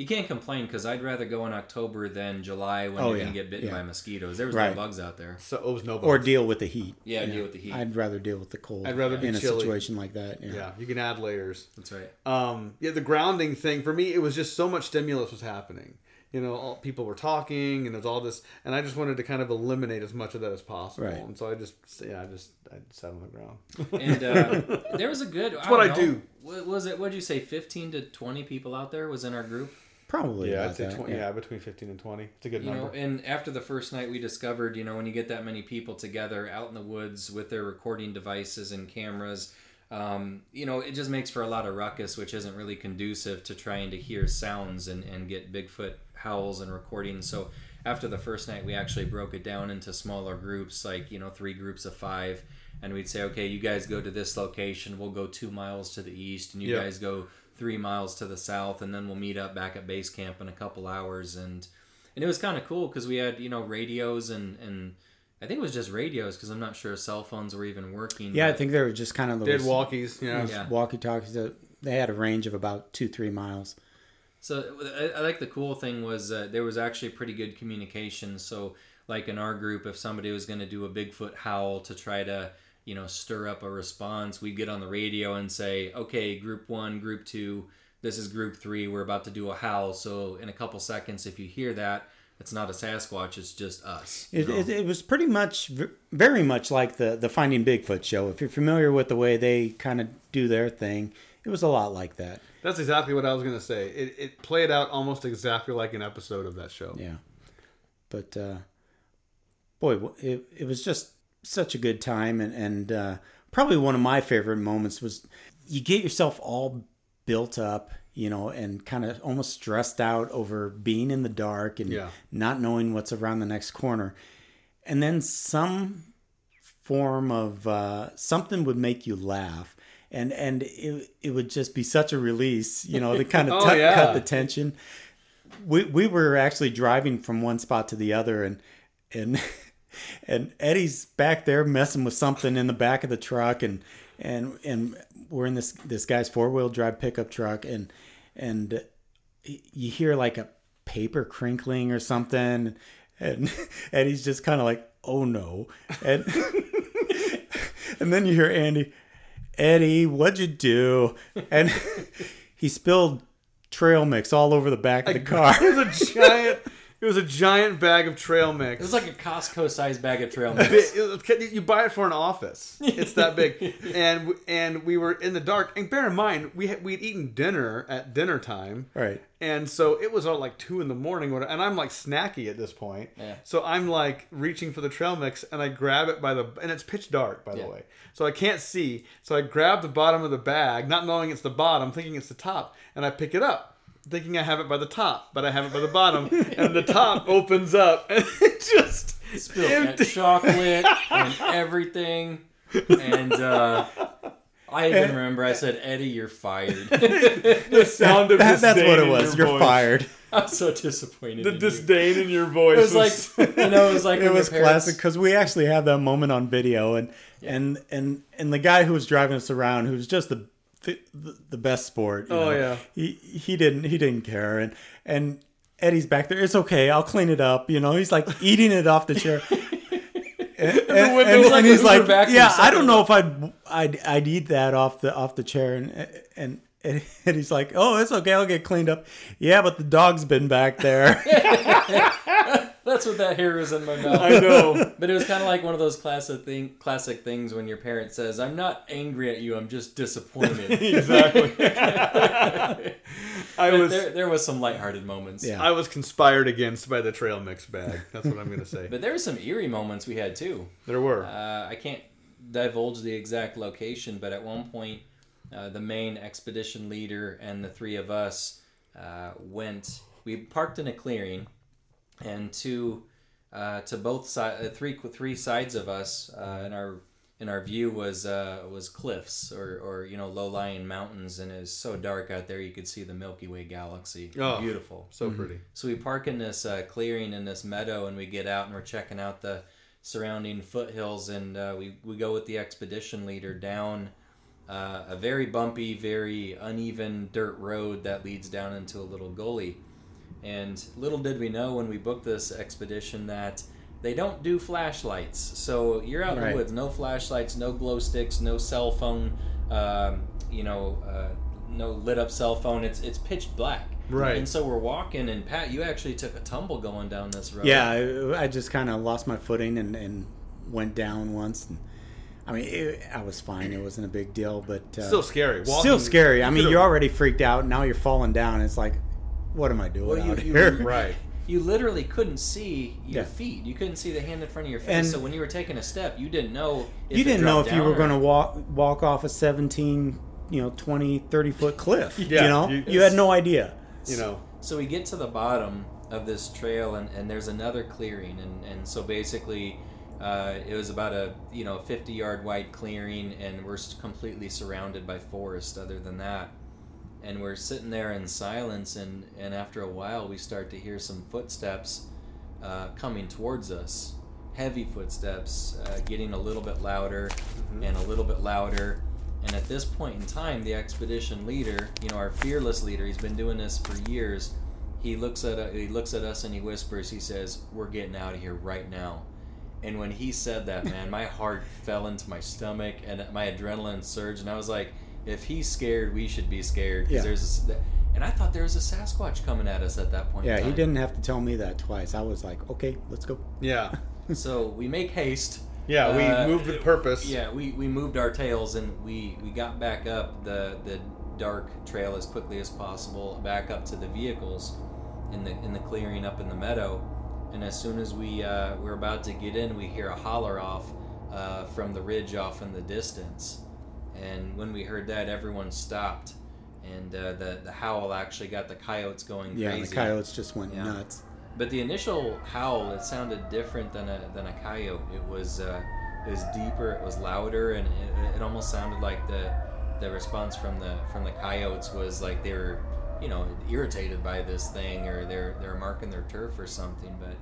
you can't complain because I'd rather go in October than July when Oh, you're yeah, gonna get bitten yeah. by mosquitoes. There was Right. no bugs out there. So it was no. or deal with the heat. Yeah, deal with the heat. I'd rather deal with the cold. I'd rather be in a situation like that. Yeah. Yeah, you can add layers. That's right. um, yeah, the grounding thing for me, it was just so much stimulus was happening. You know, all, people were talking, and there's all this, and I just wanted to kind of eliminate as much of that as possible. Right. And so I just, yeah, I just, I sat on the ground. And uh, there was a good. That's what I do. What was it? What did you say? Fifteen to twenty people out there was in our group. Probably. yeah, I'd say 20, yeah. between fifteen and twenty. It's a good You number. know, and after the first night, we discovered, you know, when you get that many people together out in the woods with their recording devices and cameras, um, you know, it just makes for a lot of ruckus, which isn't really conducive to trying to hear sounds and, and get Bigfoot howls and recordings. So after the first night, we actually broke it down into smaller groups, like, you know, three groups of five. And we'd say, okay, you guys go to this location. We'll go two miles to the east, and you Yeah. guys go three miles to the south, and then we'll meet up back at base camp in a couple hours. And and it was kind of cool because we had you know radios and and I think it was just radios because I'm not sure cell phones were even working. Yeah, I think they were just kind of Did those walkies, yeah. Yeah. walkie talkies they had a range of about two, three miles. So I, I like the cool thing was uh, there was actually pretty good communication. So like in our group, if somebody was going to do a Bigfoot howl to try to you know stir up a response, we'd get on the radio and say, okay, group one, group two, this is group three, we're about to do a howl. So in a couple seconds, if you hear that, it's not a Sasquatch, it's just us. It, it, it was pretty much, very much like the the Finding Bigfoot show. If you're familiar with the way they kind of do their thing, it was a lot like that. That's exactly what I was gonna say. It, it played out almost exactly like an episode of that show. Yeah, but uh, boy, it it was just such a good time, and and uh, probably one of my favorite moments was you get yourself all built up, you know, and kind of almost stressed out over being in the dark and Yeah. not knowing what's around the next corner, and then some form of uh, something would make you laugh. And, and it, it would just be such a release, you know, to kind of Oh, yeah. cut the tension we we were actually driving from one spot to the other and and and Eddie's back there messing with something in the back of the truck and and and we're in this this guy's four-wheel drive pickup truck and and you hear like a paper crinkling or something. And Eddie's just kind of like oh no. And and then you hear Andy Eddie what'd you do? And he spilled trail mix all over the back of the car. There's a giant. It was a giant bag of trail mix. It was like a Costco sized bag of trail mix. you buy it for an office. It's that big, and and we were in the dark. And bear in mind, we had, we'd eaten dinner at dinner time, Right. and so it was all like two in the morning. And I'm like snacky at this point. Yeah. So I'm like reaching for the trail mix, and I grab it by the and it's pitch dark by Yeah. the way, so I can't see. So I grab the bottom of the bag, not knowing it's the bottom, thinking it's the top, and I pick it up. Thinking I have it by the top, but I have it by the bottom, and the top opens up, and it just Spilled empty. that chocolate and everything. And uh, I even remember I said, Eddie, you're fired. the sound of That, that's what it was. your You're voice. fired. I'm so disappointed. The in you. disdain in your voice. It was like, you know, it was like it was parents- classic because we actually have that moment on video, and and and and the guy who was driving us around, who was just the the, the best sport. you Oh, know, yeah. he he didn't he didn't care, and and Eddie's back there. It's okay, I'll clean it up. You know, he's like eating it off the chair. And, and- and- like and he's like, yeah, I don't know if I'd, I'd I'd eat that off the off the chair, and and and he's like, oh, it's okay, I'll get cleaned up. Yeah, but the dog's been back there. That's what that hair was in my mouth. I know. But it was kind of like one of those classic thing, classic things when your parent says, "I'm not angry at you. I'm just disappointed." exactly. I But was there, there was some lighthearted moments. Yeah. I was conspired against by the trail mix bag. That's what I'm gonna say. But there were some eerie moments we had too. there were. Uh, I can't divulge the exact location, but at one point, uh, the main expedition leader and the three of us uh, went. We parked in a clearing, and to uh, to both sides, uh, three three sides of us, uh, in our in our view was uh, was cliffs or, or you know low lying mountains, and it was so dark out there you could see the Milky Way galaxy. Oh. Beautiful. so pretty. So we park in this uh, clearing in this meadow, and we get out and we're checking out the surrounding foothills, and uh, we we go with the expedition leader down uh, a very bumpy, very uneven dirt road that leads down into a little gully. And little did we know when we booked this expedition that they don't do flashlights. So you're out in Right. the woods, no flashlights, no glow sticks, no cell phone, um, you know, uh, no lit up cell phone. It's it's pitch black. Right. And so we're walking, and Pat, you actually took a tumble going down this road. Yeah, I, I just kind of lost my footing and, and went down once. And, I mean, it, I was fine. It wasn't a big deal, but uh, Still scary. still scary. I mean, you're already freaked out. Now you're falling down. It's like, what am I doing Well, you- out you- here? right. You literally couldn't see your Yeah. feet. You couldn't see the hand in front of your face. And- so when you were taking a step, you didn't know. If you didn't know if you were going to walk walk off a 17, you know, 20, 30 foot cliff. Yeah, you know, you- you, had no idea. You know. So we get to the bottom of this trail, and, and there's another clearing, and, and so basically, uh, it was about a you know 50 yard wide clearing, and we're completely surrounded by forest. Other than that, and we're sitting there in silence, and and after a while, we start to hear some footsteps uh, coming towards us. Heavy footsteps, uh, getting a little bit louder and a little bit louder. And at this point in time, the expedition leader, you know, our fearless leader, he's been doing this for years. He looks at uh, he looks at us and he whispers. He says, "We're getting out of here right now." And when he said that, man, my heart fell into my stomach and my adrenaline surged. And I was like, "If he's scared, we should be scared." 'cause Yeah. there's a, and I thought there was a Sasquatch coming at us at that point. in Yeah, he didn't have to tell me that twice. I was like, okay, let's go. Yeah. So we make haste. Yeah. We Uh, moved with purpose. Yeah, we, we moved our tails and we, we got back up the, the dark trail as quickly as possible, back up to the vehicles in the in the clearing up in the meadow. And as soon as we uh, we're about to get in, we hear a holler off uh, from the ridge off in the distance. And when we heard that, everyone stopped, and uh, the the howl actually got the coyotes going Yeah, crazy. the coyotes just went Yeah. nuts. But the initial howl, it sounded different than a than a coyote. It was uh, it was deeper, it was louder, and it, it almost sounded like the the response from the from the coyotes was like they were you know irritated by this thing or they're they're marking their turf or something. But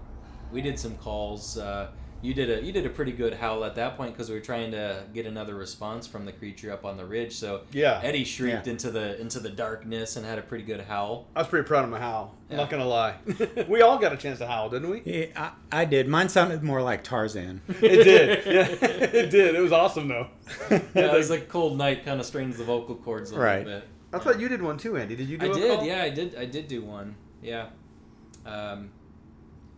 we did some calls. Uh, you did a you did a pretty good howl at that point because we were trying to get another response from the creature up on the ridge. So Yeah. Eddie shrieked Yeah. into the into the darkness and had a pretty good howl. I was pretty proud of my howl. Yeah. Not gonna lie. we all got a chance to howl, didn't we? Yeah, I, I did. Mine sounded more like Tarzan. It did. Yeah. it did. It was awesome though. Yeah, it was like cold night kind of strains the vocal cords a Right. little bit. I thought you did one too, Andy. Did you do I a did, call? yeah, I did. I did do one. Yeah. Um,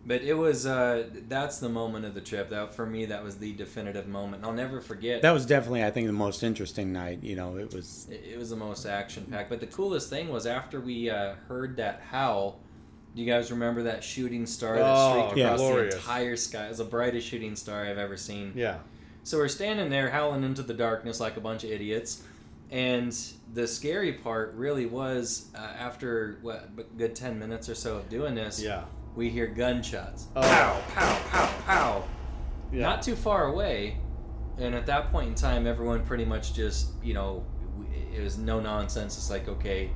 But it was uh, that's the moment of the trip. That for me, that was the definitive moment. I'll never forget. That was definitely, I think, the most interesting night. You know, it was. It it was the most action packed. But the coolest thing was after we uh, heard that howl. Do you guys remember that shooting star that Oh, streaked yeah. across glorious. the entire sky? It was the brightest shooting star I've ever seen. Yeah. So we're standing there howling into the darkness like a bunch of idiots. And the scary part really was uh, after what a good 10 minutes or so of doing this, Yeah. We hear gunshots. Oh. Pow, pow, pow, pow. Yeah. Not too far away. And at that point in time, everyone pretty much just, you know, it was no nonsense. It's like, okay,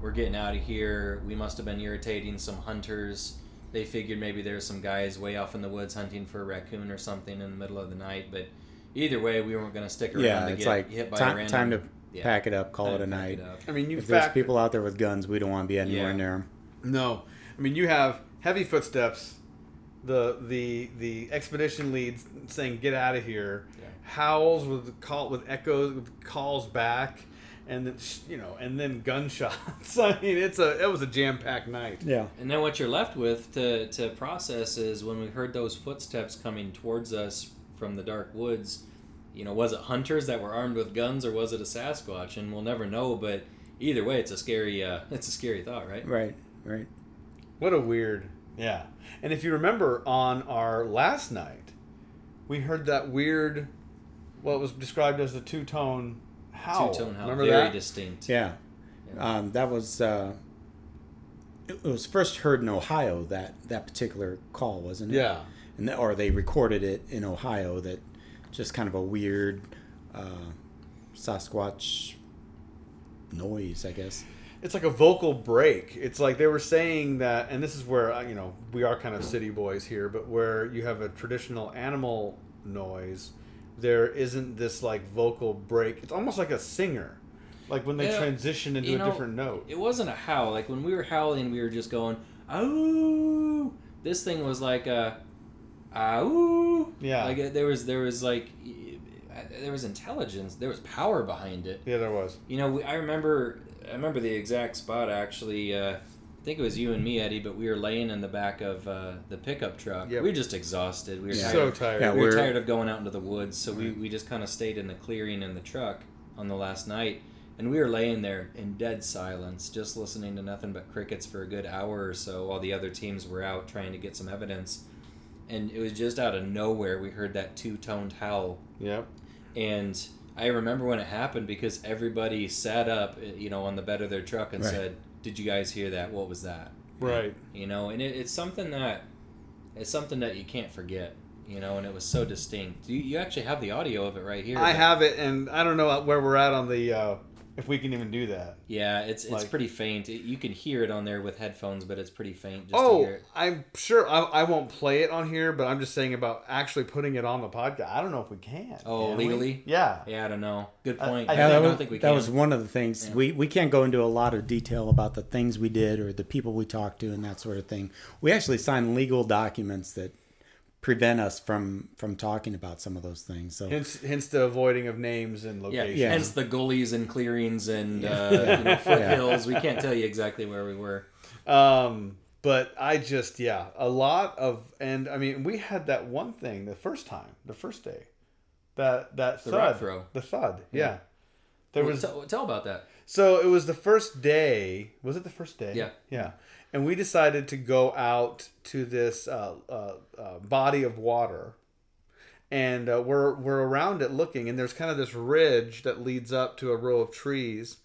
we're getting out of here. We must have been irritating some hunters. They figured maybe there's some guys way off in the woods hunting for a raccoon or something in the middle of the night. But either way, we weren't going to stick around Yeah, to it's get like hit by a time, random. time to yeah, pack it up, call it a night. it. I mean, you If there's people out there with guns, we don't want to be anywhere Yeah. near them. No, I mean you have heavy footsteps. The the the expedition leads saying get out of here. Yeah. Howls with call with echoes with calls back, and then you know and then gunshots. I mean it's a it was a jam packed night. Yeah. And then what you're left with to, to process is when we heard those footsteps coming towards us from the dark woods, you know, was it hunters that were armed with guns or was it a Sasquatch? And we'll never know, but either way, it's a scary, uh, it's a scary thought, right? Right. Right. What a weird yeah. And if you remember on our last night, we heard that weird, what was described as the two tone howl. Two tone howl, Remember very that? distinct. Yeah. Um, that was. Uh, it it was first heard in Ohio that that particular call, wasn't it? Yeah. And th- or they recorded it in Ohio. That just kind of a weird uh, Sasquatch noise, I guess. It's like a vocal break. It's like they were saying that, and this is where uh, you know we are kind of city boys here, but where you have a traditional animal noise, there isn't this like vocal break. It's almost like a singer, like when they Yeah, transition into a know, different note. It wasn't a howl. Like when we were howling, we were just going, "Ow!" This thing was like a, "Ow!" Yeah. Like there was there was like, there was intelligence. There was power behind it. yeah, there was. You know, we, I remember I remember the exact spot actually. Uh, I think it was you and me, Eddie, but we were laying in the back of uh, the pickup truck. Yep. We were just exhausted. We were Yeah. tired. So tired. Yeah, we were we're- tired of going out into the woods, so we, we just kind of stayed in the clearing in the truck on the last night. And we were laying there in dead silence, just listening to nothing but crickets for a good hour or so while the other teams were out trying to get some evidence. And it was just out of nowhere we heard that two toned howl Yep. and I remember when it happened because everybody sat up, eh, you know, on the bed of their truck and Right. said, "Did you guys hear that? What was that?" Right. You know, and it, it's something that it's something that you can't forget. You know, and it was so distinct. You, you actually have the audio of it right here. I but- have it, and I don't know where we're at on the uh, if we can even do that. Yeah, it's it's Like- pretty faint. It, you can hear it on there with headphones, but it's pretty faint. Just to Oh, hear it. I'm sure I, I won't play it on here, but I'm just saying about actually putting it on the podcast. I don't know if we can. Oh, can we? legally? Yeah. Yeah, I don't know. Good I- point. I I, think- don't that was, think we that can. was one of the things Yeah. we we can't go into a lot of detail about the things we did or the people we talked to and that sort of thing. We actually signed legal documents that prevent us from from talking about some of those things. So Hence, hence the avoiding of names and locations. Yeah. hence the gullies and clearings and uh, you know, foothills. We can't tell you exactly where we were. Um, but I just yeah, a lot of and I mean we had that one thing the first time, the first day, that that The thud, throw. the thud. Yeah, there Well, was tell, tell about that. so it was the first day. Was it the first day? Yeah. yeah. And we decided to go out to this uh, uh, uh, body of water, and uh, we're we're around it looking, and there's kind of this ridge that leads up to a row of trees,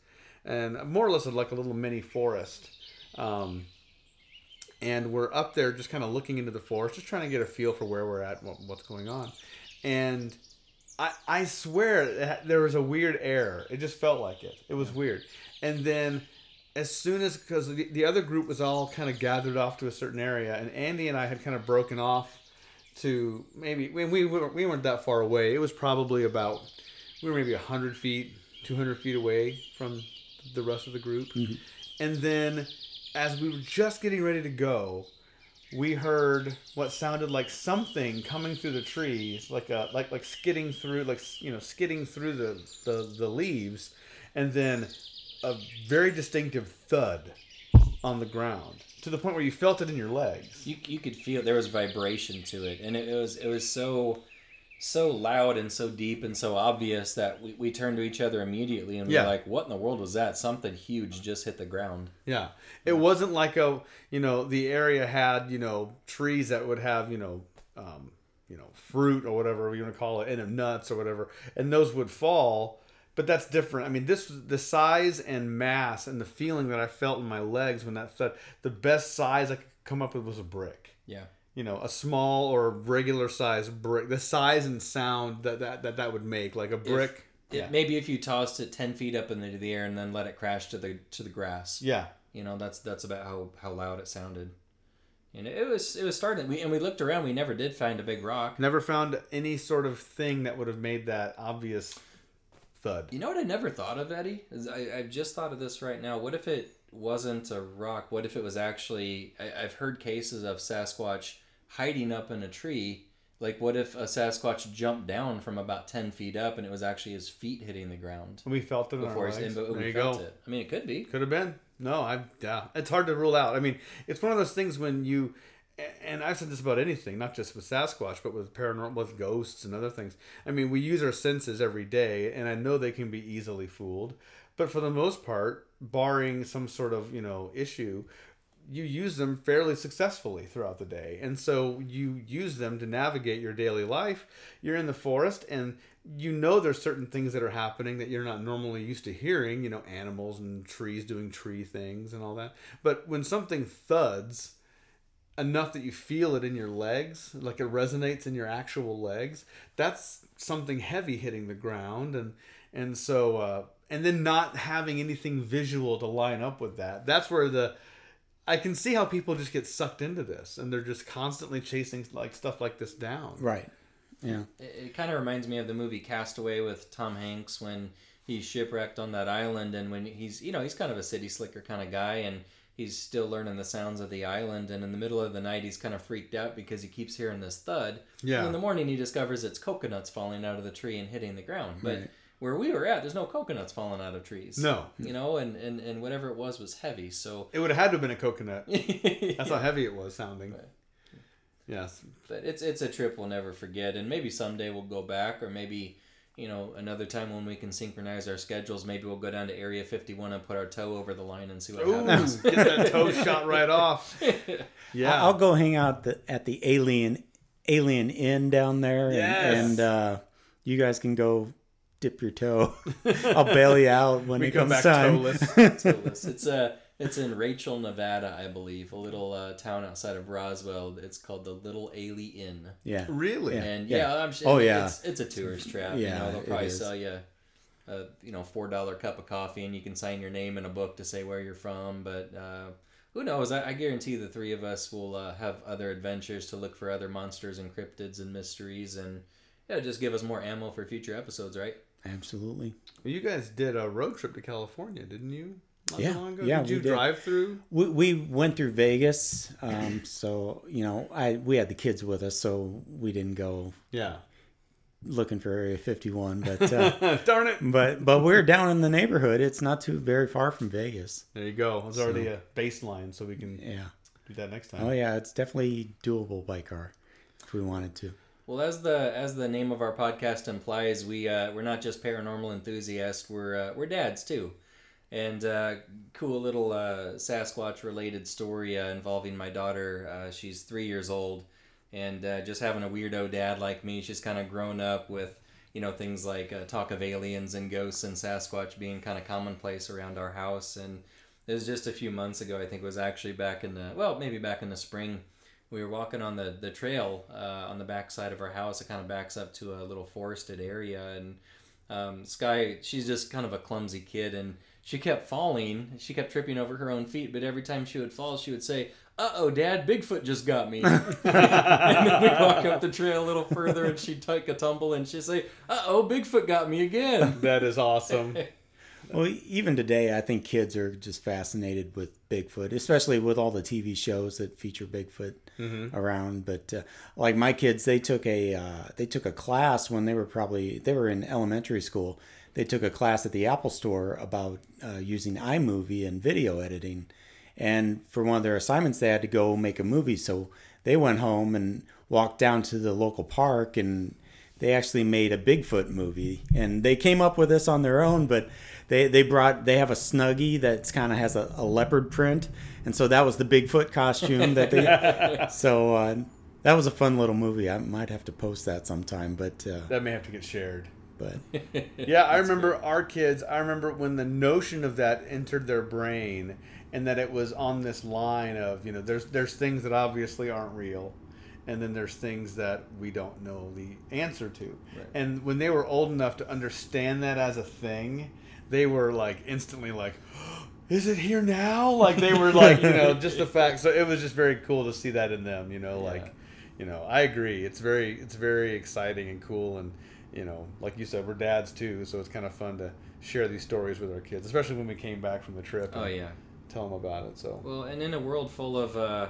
and more or less like a little mini forest. Um, and we're up there just kind of looking into the forest, just trying to get a feel for where we're at, what, what's going on. And I, I swear there was a weird air. It just felt like it. It was weird. And then as soon as, because the, the other group was all kind of gathered off to a certain area, and Andy and I had kind of broken off to maybe, we, we, weren't- we weren't that far away. It was probably about, we were maybe 100 feet, 200 feet away from the rest of the group. Mm-hmm. And then as we were just getting ready to go, we heard what sounded like something coming through the trees, like a like like skidding through, like you know, skidding through the the, the leaves, and then a very distinctive thud on the ground to the point where you felt it in your legs. You, you could feel there was vibration to it, and it, it was it was so so loud and so deep and so obvious that we, we turned to each other immediately and we Yeah. were like, "What in the world was that? Something huge just hit the ground." Yeah. It wasn't like a, you know, the area had, you know, trees that would have, you know, um, you know, fruit or whatever you want to call it, and nuts or whatever, and those would fall. But that's different. I mean, this the size and mass and the feeling that I felt in my legs when that thud. The best size I could come up with was a brick. Yeah. You know, a small or regular size brick. The size and sound that that that, that would make, like a brick. It, yeah. Maybe if you tossed it ten feet up into the air and then let it crash to the to the grass. yeah. You know, that's that's about how, how loud it sounded. And it was it was starting. We and we looked around. We never did find a big rock. Never found any sort of thing that would have made that obvious thud. You know what I never thought of, Eddie? Is I, I've just thought of this right now. What if it wasn't a rock? What if it was actually? I, I've heard cases of Sasquatch hiding up in a tree. Like, what if a Sasquatch jumped down from about ten feet up and it was actually his feet hitting the ground We felt it before our he's in? But there we you felt go. it. I mean, it could be. Could have been. No, I yeah. It's hard to rule out. I mean, it's one of those things when you and I've said this about anything, not just with Sasquatch, but with paranormal, with ghosts and other things. I mean, we use our senses every day, and I know they can be easily fooled. But for the most part, barring some sort of you know issue, you use them fairly successfully throughout the day. And so you use them to navigate your daily life. You're in the forest and you know there's certain things that are happening that you're not normally used to hearing, you know, animals and trees doing tree things and all that. But when something thuds enough that you feel it in your legs, like it resonates in your actual legs, that's something heavy hitting the ground and and so uh and then not having anything visual to line up with that. That's where the I can see how people just get sucked into this and they're just constantly chasing like stuff like this down. Right. Yeah. It, it kind of reminds me of the movie Castaway with Tom Hanks when he's shipwrecked on that island and when he's you know he's kind of a city slicker kind of guy and he's still learning the sounds of the island and in the middle of the night he's kind of freaked out because he keeps hearing this thud. Yeah. And in the morning he discovers it's coconuts falling out of the tree and hitting the ground. But Right. where we were at, there's no coconuts falling out of trees. No. You know, and, and, and whatever it was was heavy. So It would have had to have been a coconut. That's how heavy it was sounding. Yes. but it's it's a trip we'll never forget and maybe someday we'll go back or maybe you know another time when we can synchronize our schedules maybe we'll go down to area 51 and put our toe over the line and see what Ooh, happens get that toe shot right off. Yeah. I'll go hang out the, at the Alien Alien Inn down there, and, Yes. and uh, you guys can go dip your toe. I'll bail you out when we it come comes back time. toeless. Toeless. it's uh it's in Rachel, Nevada, I believe, a little uh, town outside of Roswell. It's called the Little A'Le'Inn. Yeah. Really? And Yeah. yeah, I'm sure. Oh, yeah. it's, it's a tourist trap. you Yeah, know, they'll probably sell you a you know four dollar cup of coffee, and you can sign your name in a book to say where you're from. But uh, who knows? I, I guarantee the three of us will uh, have other adventures to look for other monsters and cryptids and mysteries, and yeah, just give us more ammo for future episodes, right? Absolutely. Well, You guys did a road trip to California, didn't you? Not Yeah, long ago? yeah, Did you we did. drive through? We, we went through Vegas, um, so you know, I we had the kids with us, so we didn't go Yeah. looking for Area 51. But uh, Darn it. but but we're down in the neighborhood. It's not too very far from Vegas. There you go. It's already a baseline, so we can Yeah. do that next time. Oh yeah, it's definitely doable by car if we wanted to. Well, as the as the name of our podcast implies, we uh, we're not just paranormal enthusiasts. We're uh, we're dads too, and uh, cool little uh, Sasquatch related story uh, involving my daughter. Uh, she's three years old, and uh, just having a weirdo dad like me. She's kind of grown up with you know things like uh, talk of aliens and ghosts and Sasquatch being kind of commonplace around our house. And it was just a few months ago. I think it was actually back in the well, maybe back in the spring we were walking on the the trail on the back side of our house. It kind of backs up to a little forested area, and um, Sky, she's just kind of a clumsy kid, and she kept falling. She kept tripping over her own feet, but every time she would fall, she would say, "Uh oh, Dad, Bigfoot just got me." and then we walk up the trail a little further, and she'd take a tumble, and she'd say, "Uh oh, Bigfoot got me again." That is awesome. Well, even today, I think kids are just fascinated with Bigfoot, especially with all the TV shows that feature Bigfoot around. But uh, like my kids, they took a uh, they took a class when they were probably they were in elementary school. They took a class at the Apple Store about uh, using iMovie and video editing, And for one of their assignments, they had to go make a movie. So they went home and walked down to the local park and they actually made a Bigfoot movie. And they came up with this on their own, but they, they brought, they have a Snuggie that's kind of has a, a leopard print. And so that was the Bigfoot costume that they, so uh, that was a fun little movie. I might have to post that sometime, but, uh, That may have to get shared. But Yeah, I remember our kids. I remember when the notion of that entered their brain, and that it was on this line of you know, there's there's things that obviously aren't real, and then there's things that we don't know the answer to. And when they were old enough to understand that as a thing, they were like instantly like. Is it here now? Like they were like, you know, just the fact. So it was just very cool to see that in them. You know, like, you know, I agree. It's very, it's very exciting and cool, and you know, like you said, we're dads too, so it's kind of fun to share these stories with our kids, especially when we came back from the trip. Oh and yeah. tell them about it. So Well, and in a world full of uh,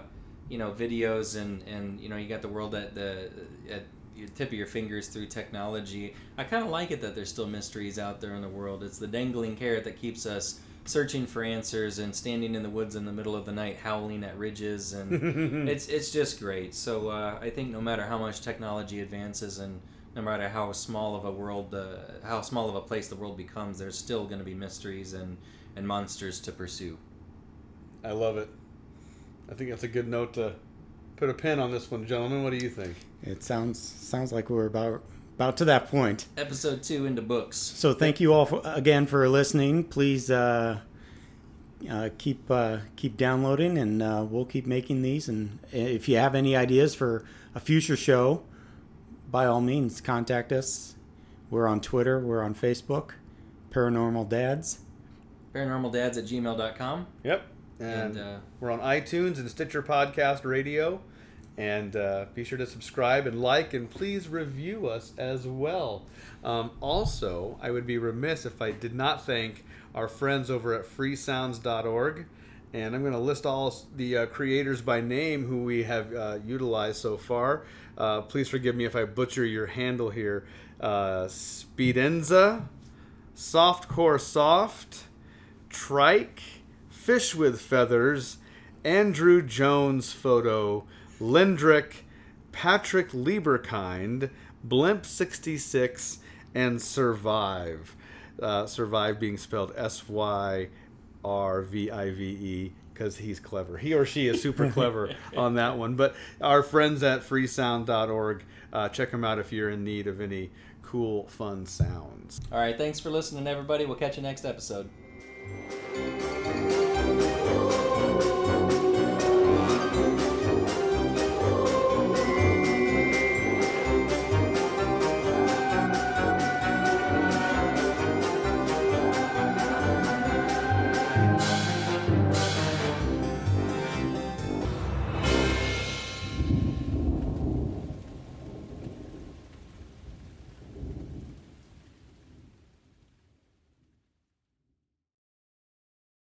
you know videos and and you know you got the world at the at your tip of your fingers through technology. I kind of like it that there's still mysteries out there in the world. It's the dangling carrot that keeps us searching for answers and standing in the woods in the middle of the night howling at ridges and it's it's just great. So uh, I think no matter how much technology advances and no matter how small of a world, uh, how small of a place the world becomes, there's still going to be mysteries and and monsters to pursue. I love it. I think that's a good note to put a pin on this one, gentlemen. What do you think? it sounds sounds like we're about about to that point. Episode two into books. So thank you all for, again for listening. Please uh, uh, keep uh, keep downloading, and uh, we'll keep making these. And if you have any ideas for a future show, by all means, contact us. We're on Twitter. We're on Facebook. Paranormal Dads. Paranormaldads at gmail.com. Yep. And, And, uh, we're on iTunes and Stitcher Podcast Radio. And uh, be sure to subscribe and like, and please review us as well. Um, also, I would be remiss if I did not thank our friends over at freesounds.org. And I'm going to list all the uh, creators by name who we have uh, utilized so far. Uh, please forgive me if I butcher your handle here. Uh, Speedenza, Softcore Soft, Trike, Fish with Feathers, Andrew Jones Photo, Lindrick, Patrick Lieberkind, Blimp66, and Survive. Uh, survive being spelled S Y R V I V E because he's clever. He or she is super clever on that one. But our friends at freesound.org, uh, check them out if you're in need of any cool, fun sounds. All right, thanks for listening, everybody. We'll catch you next episode.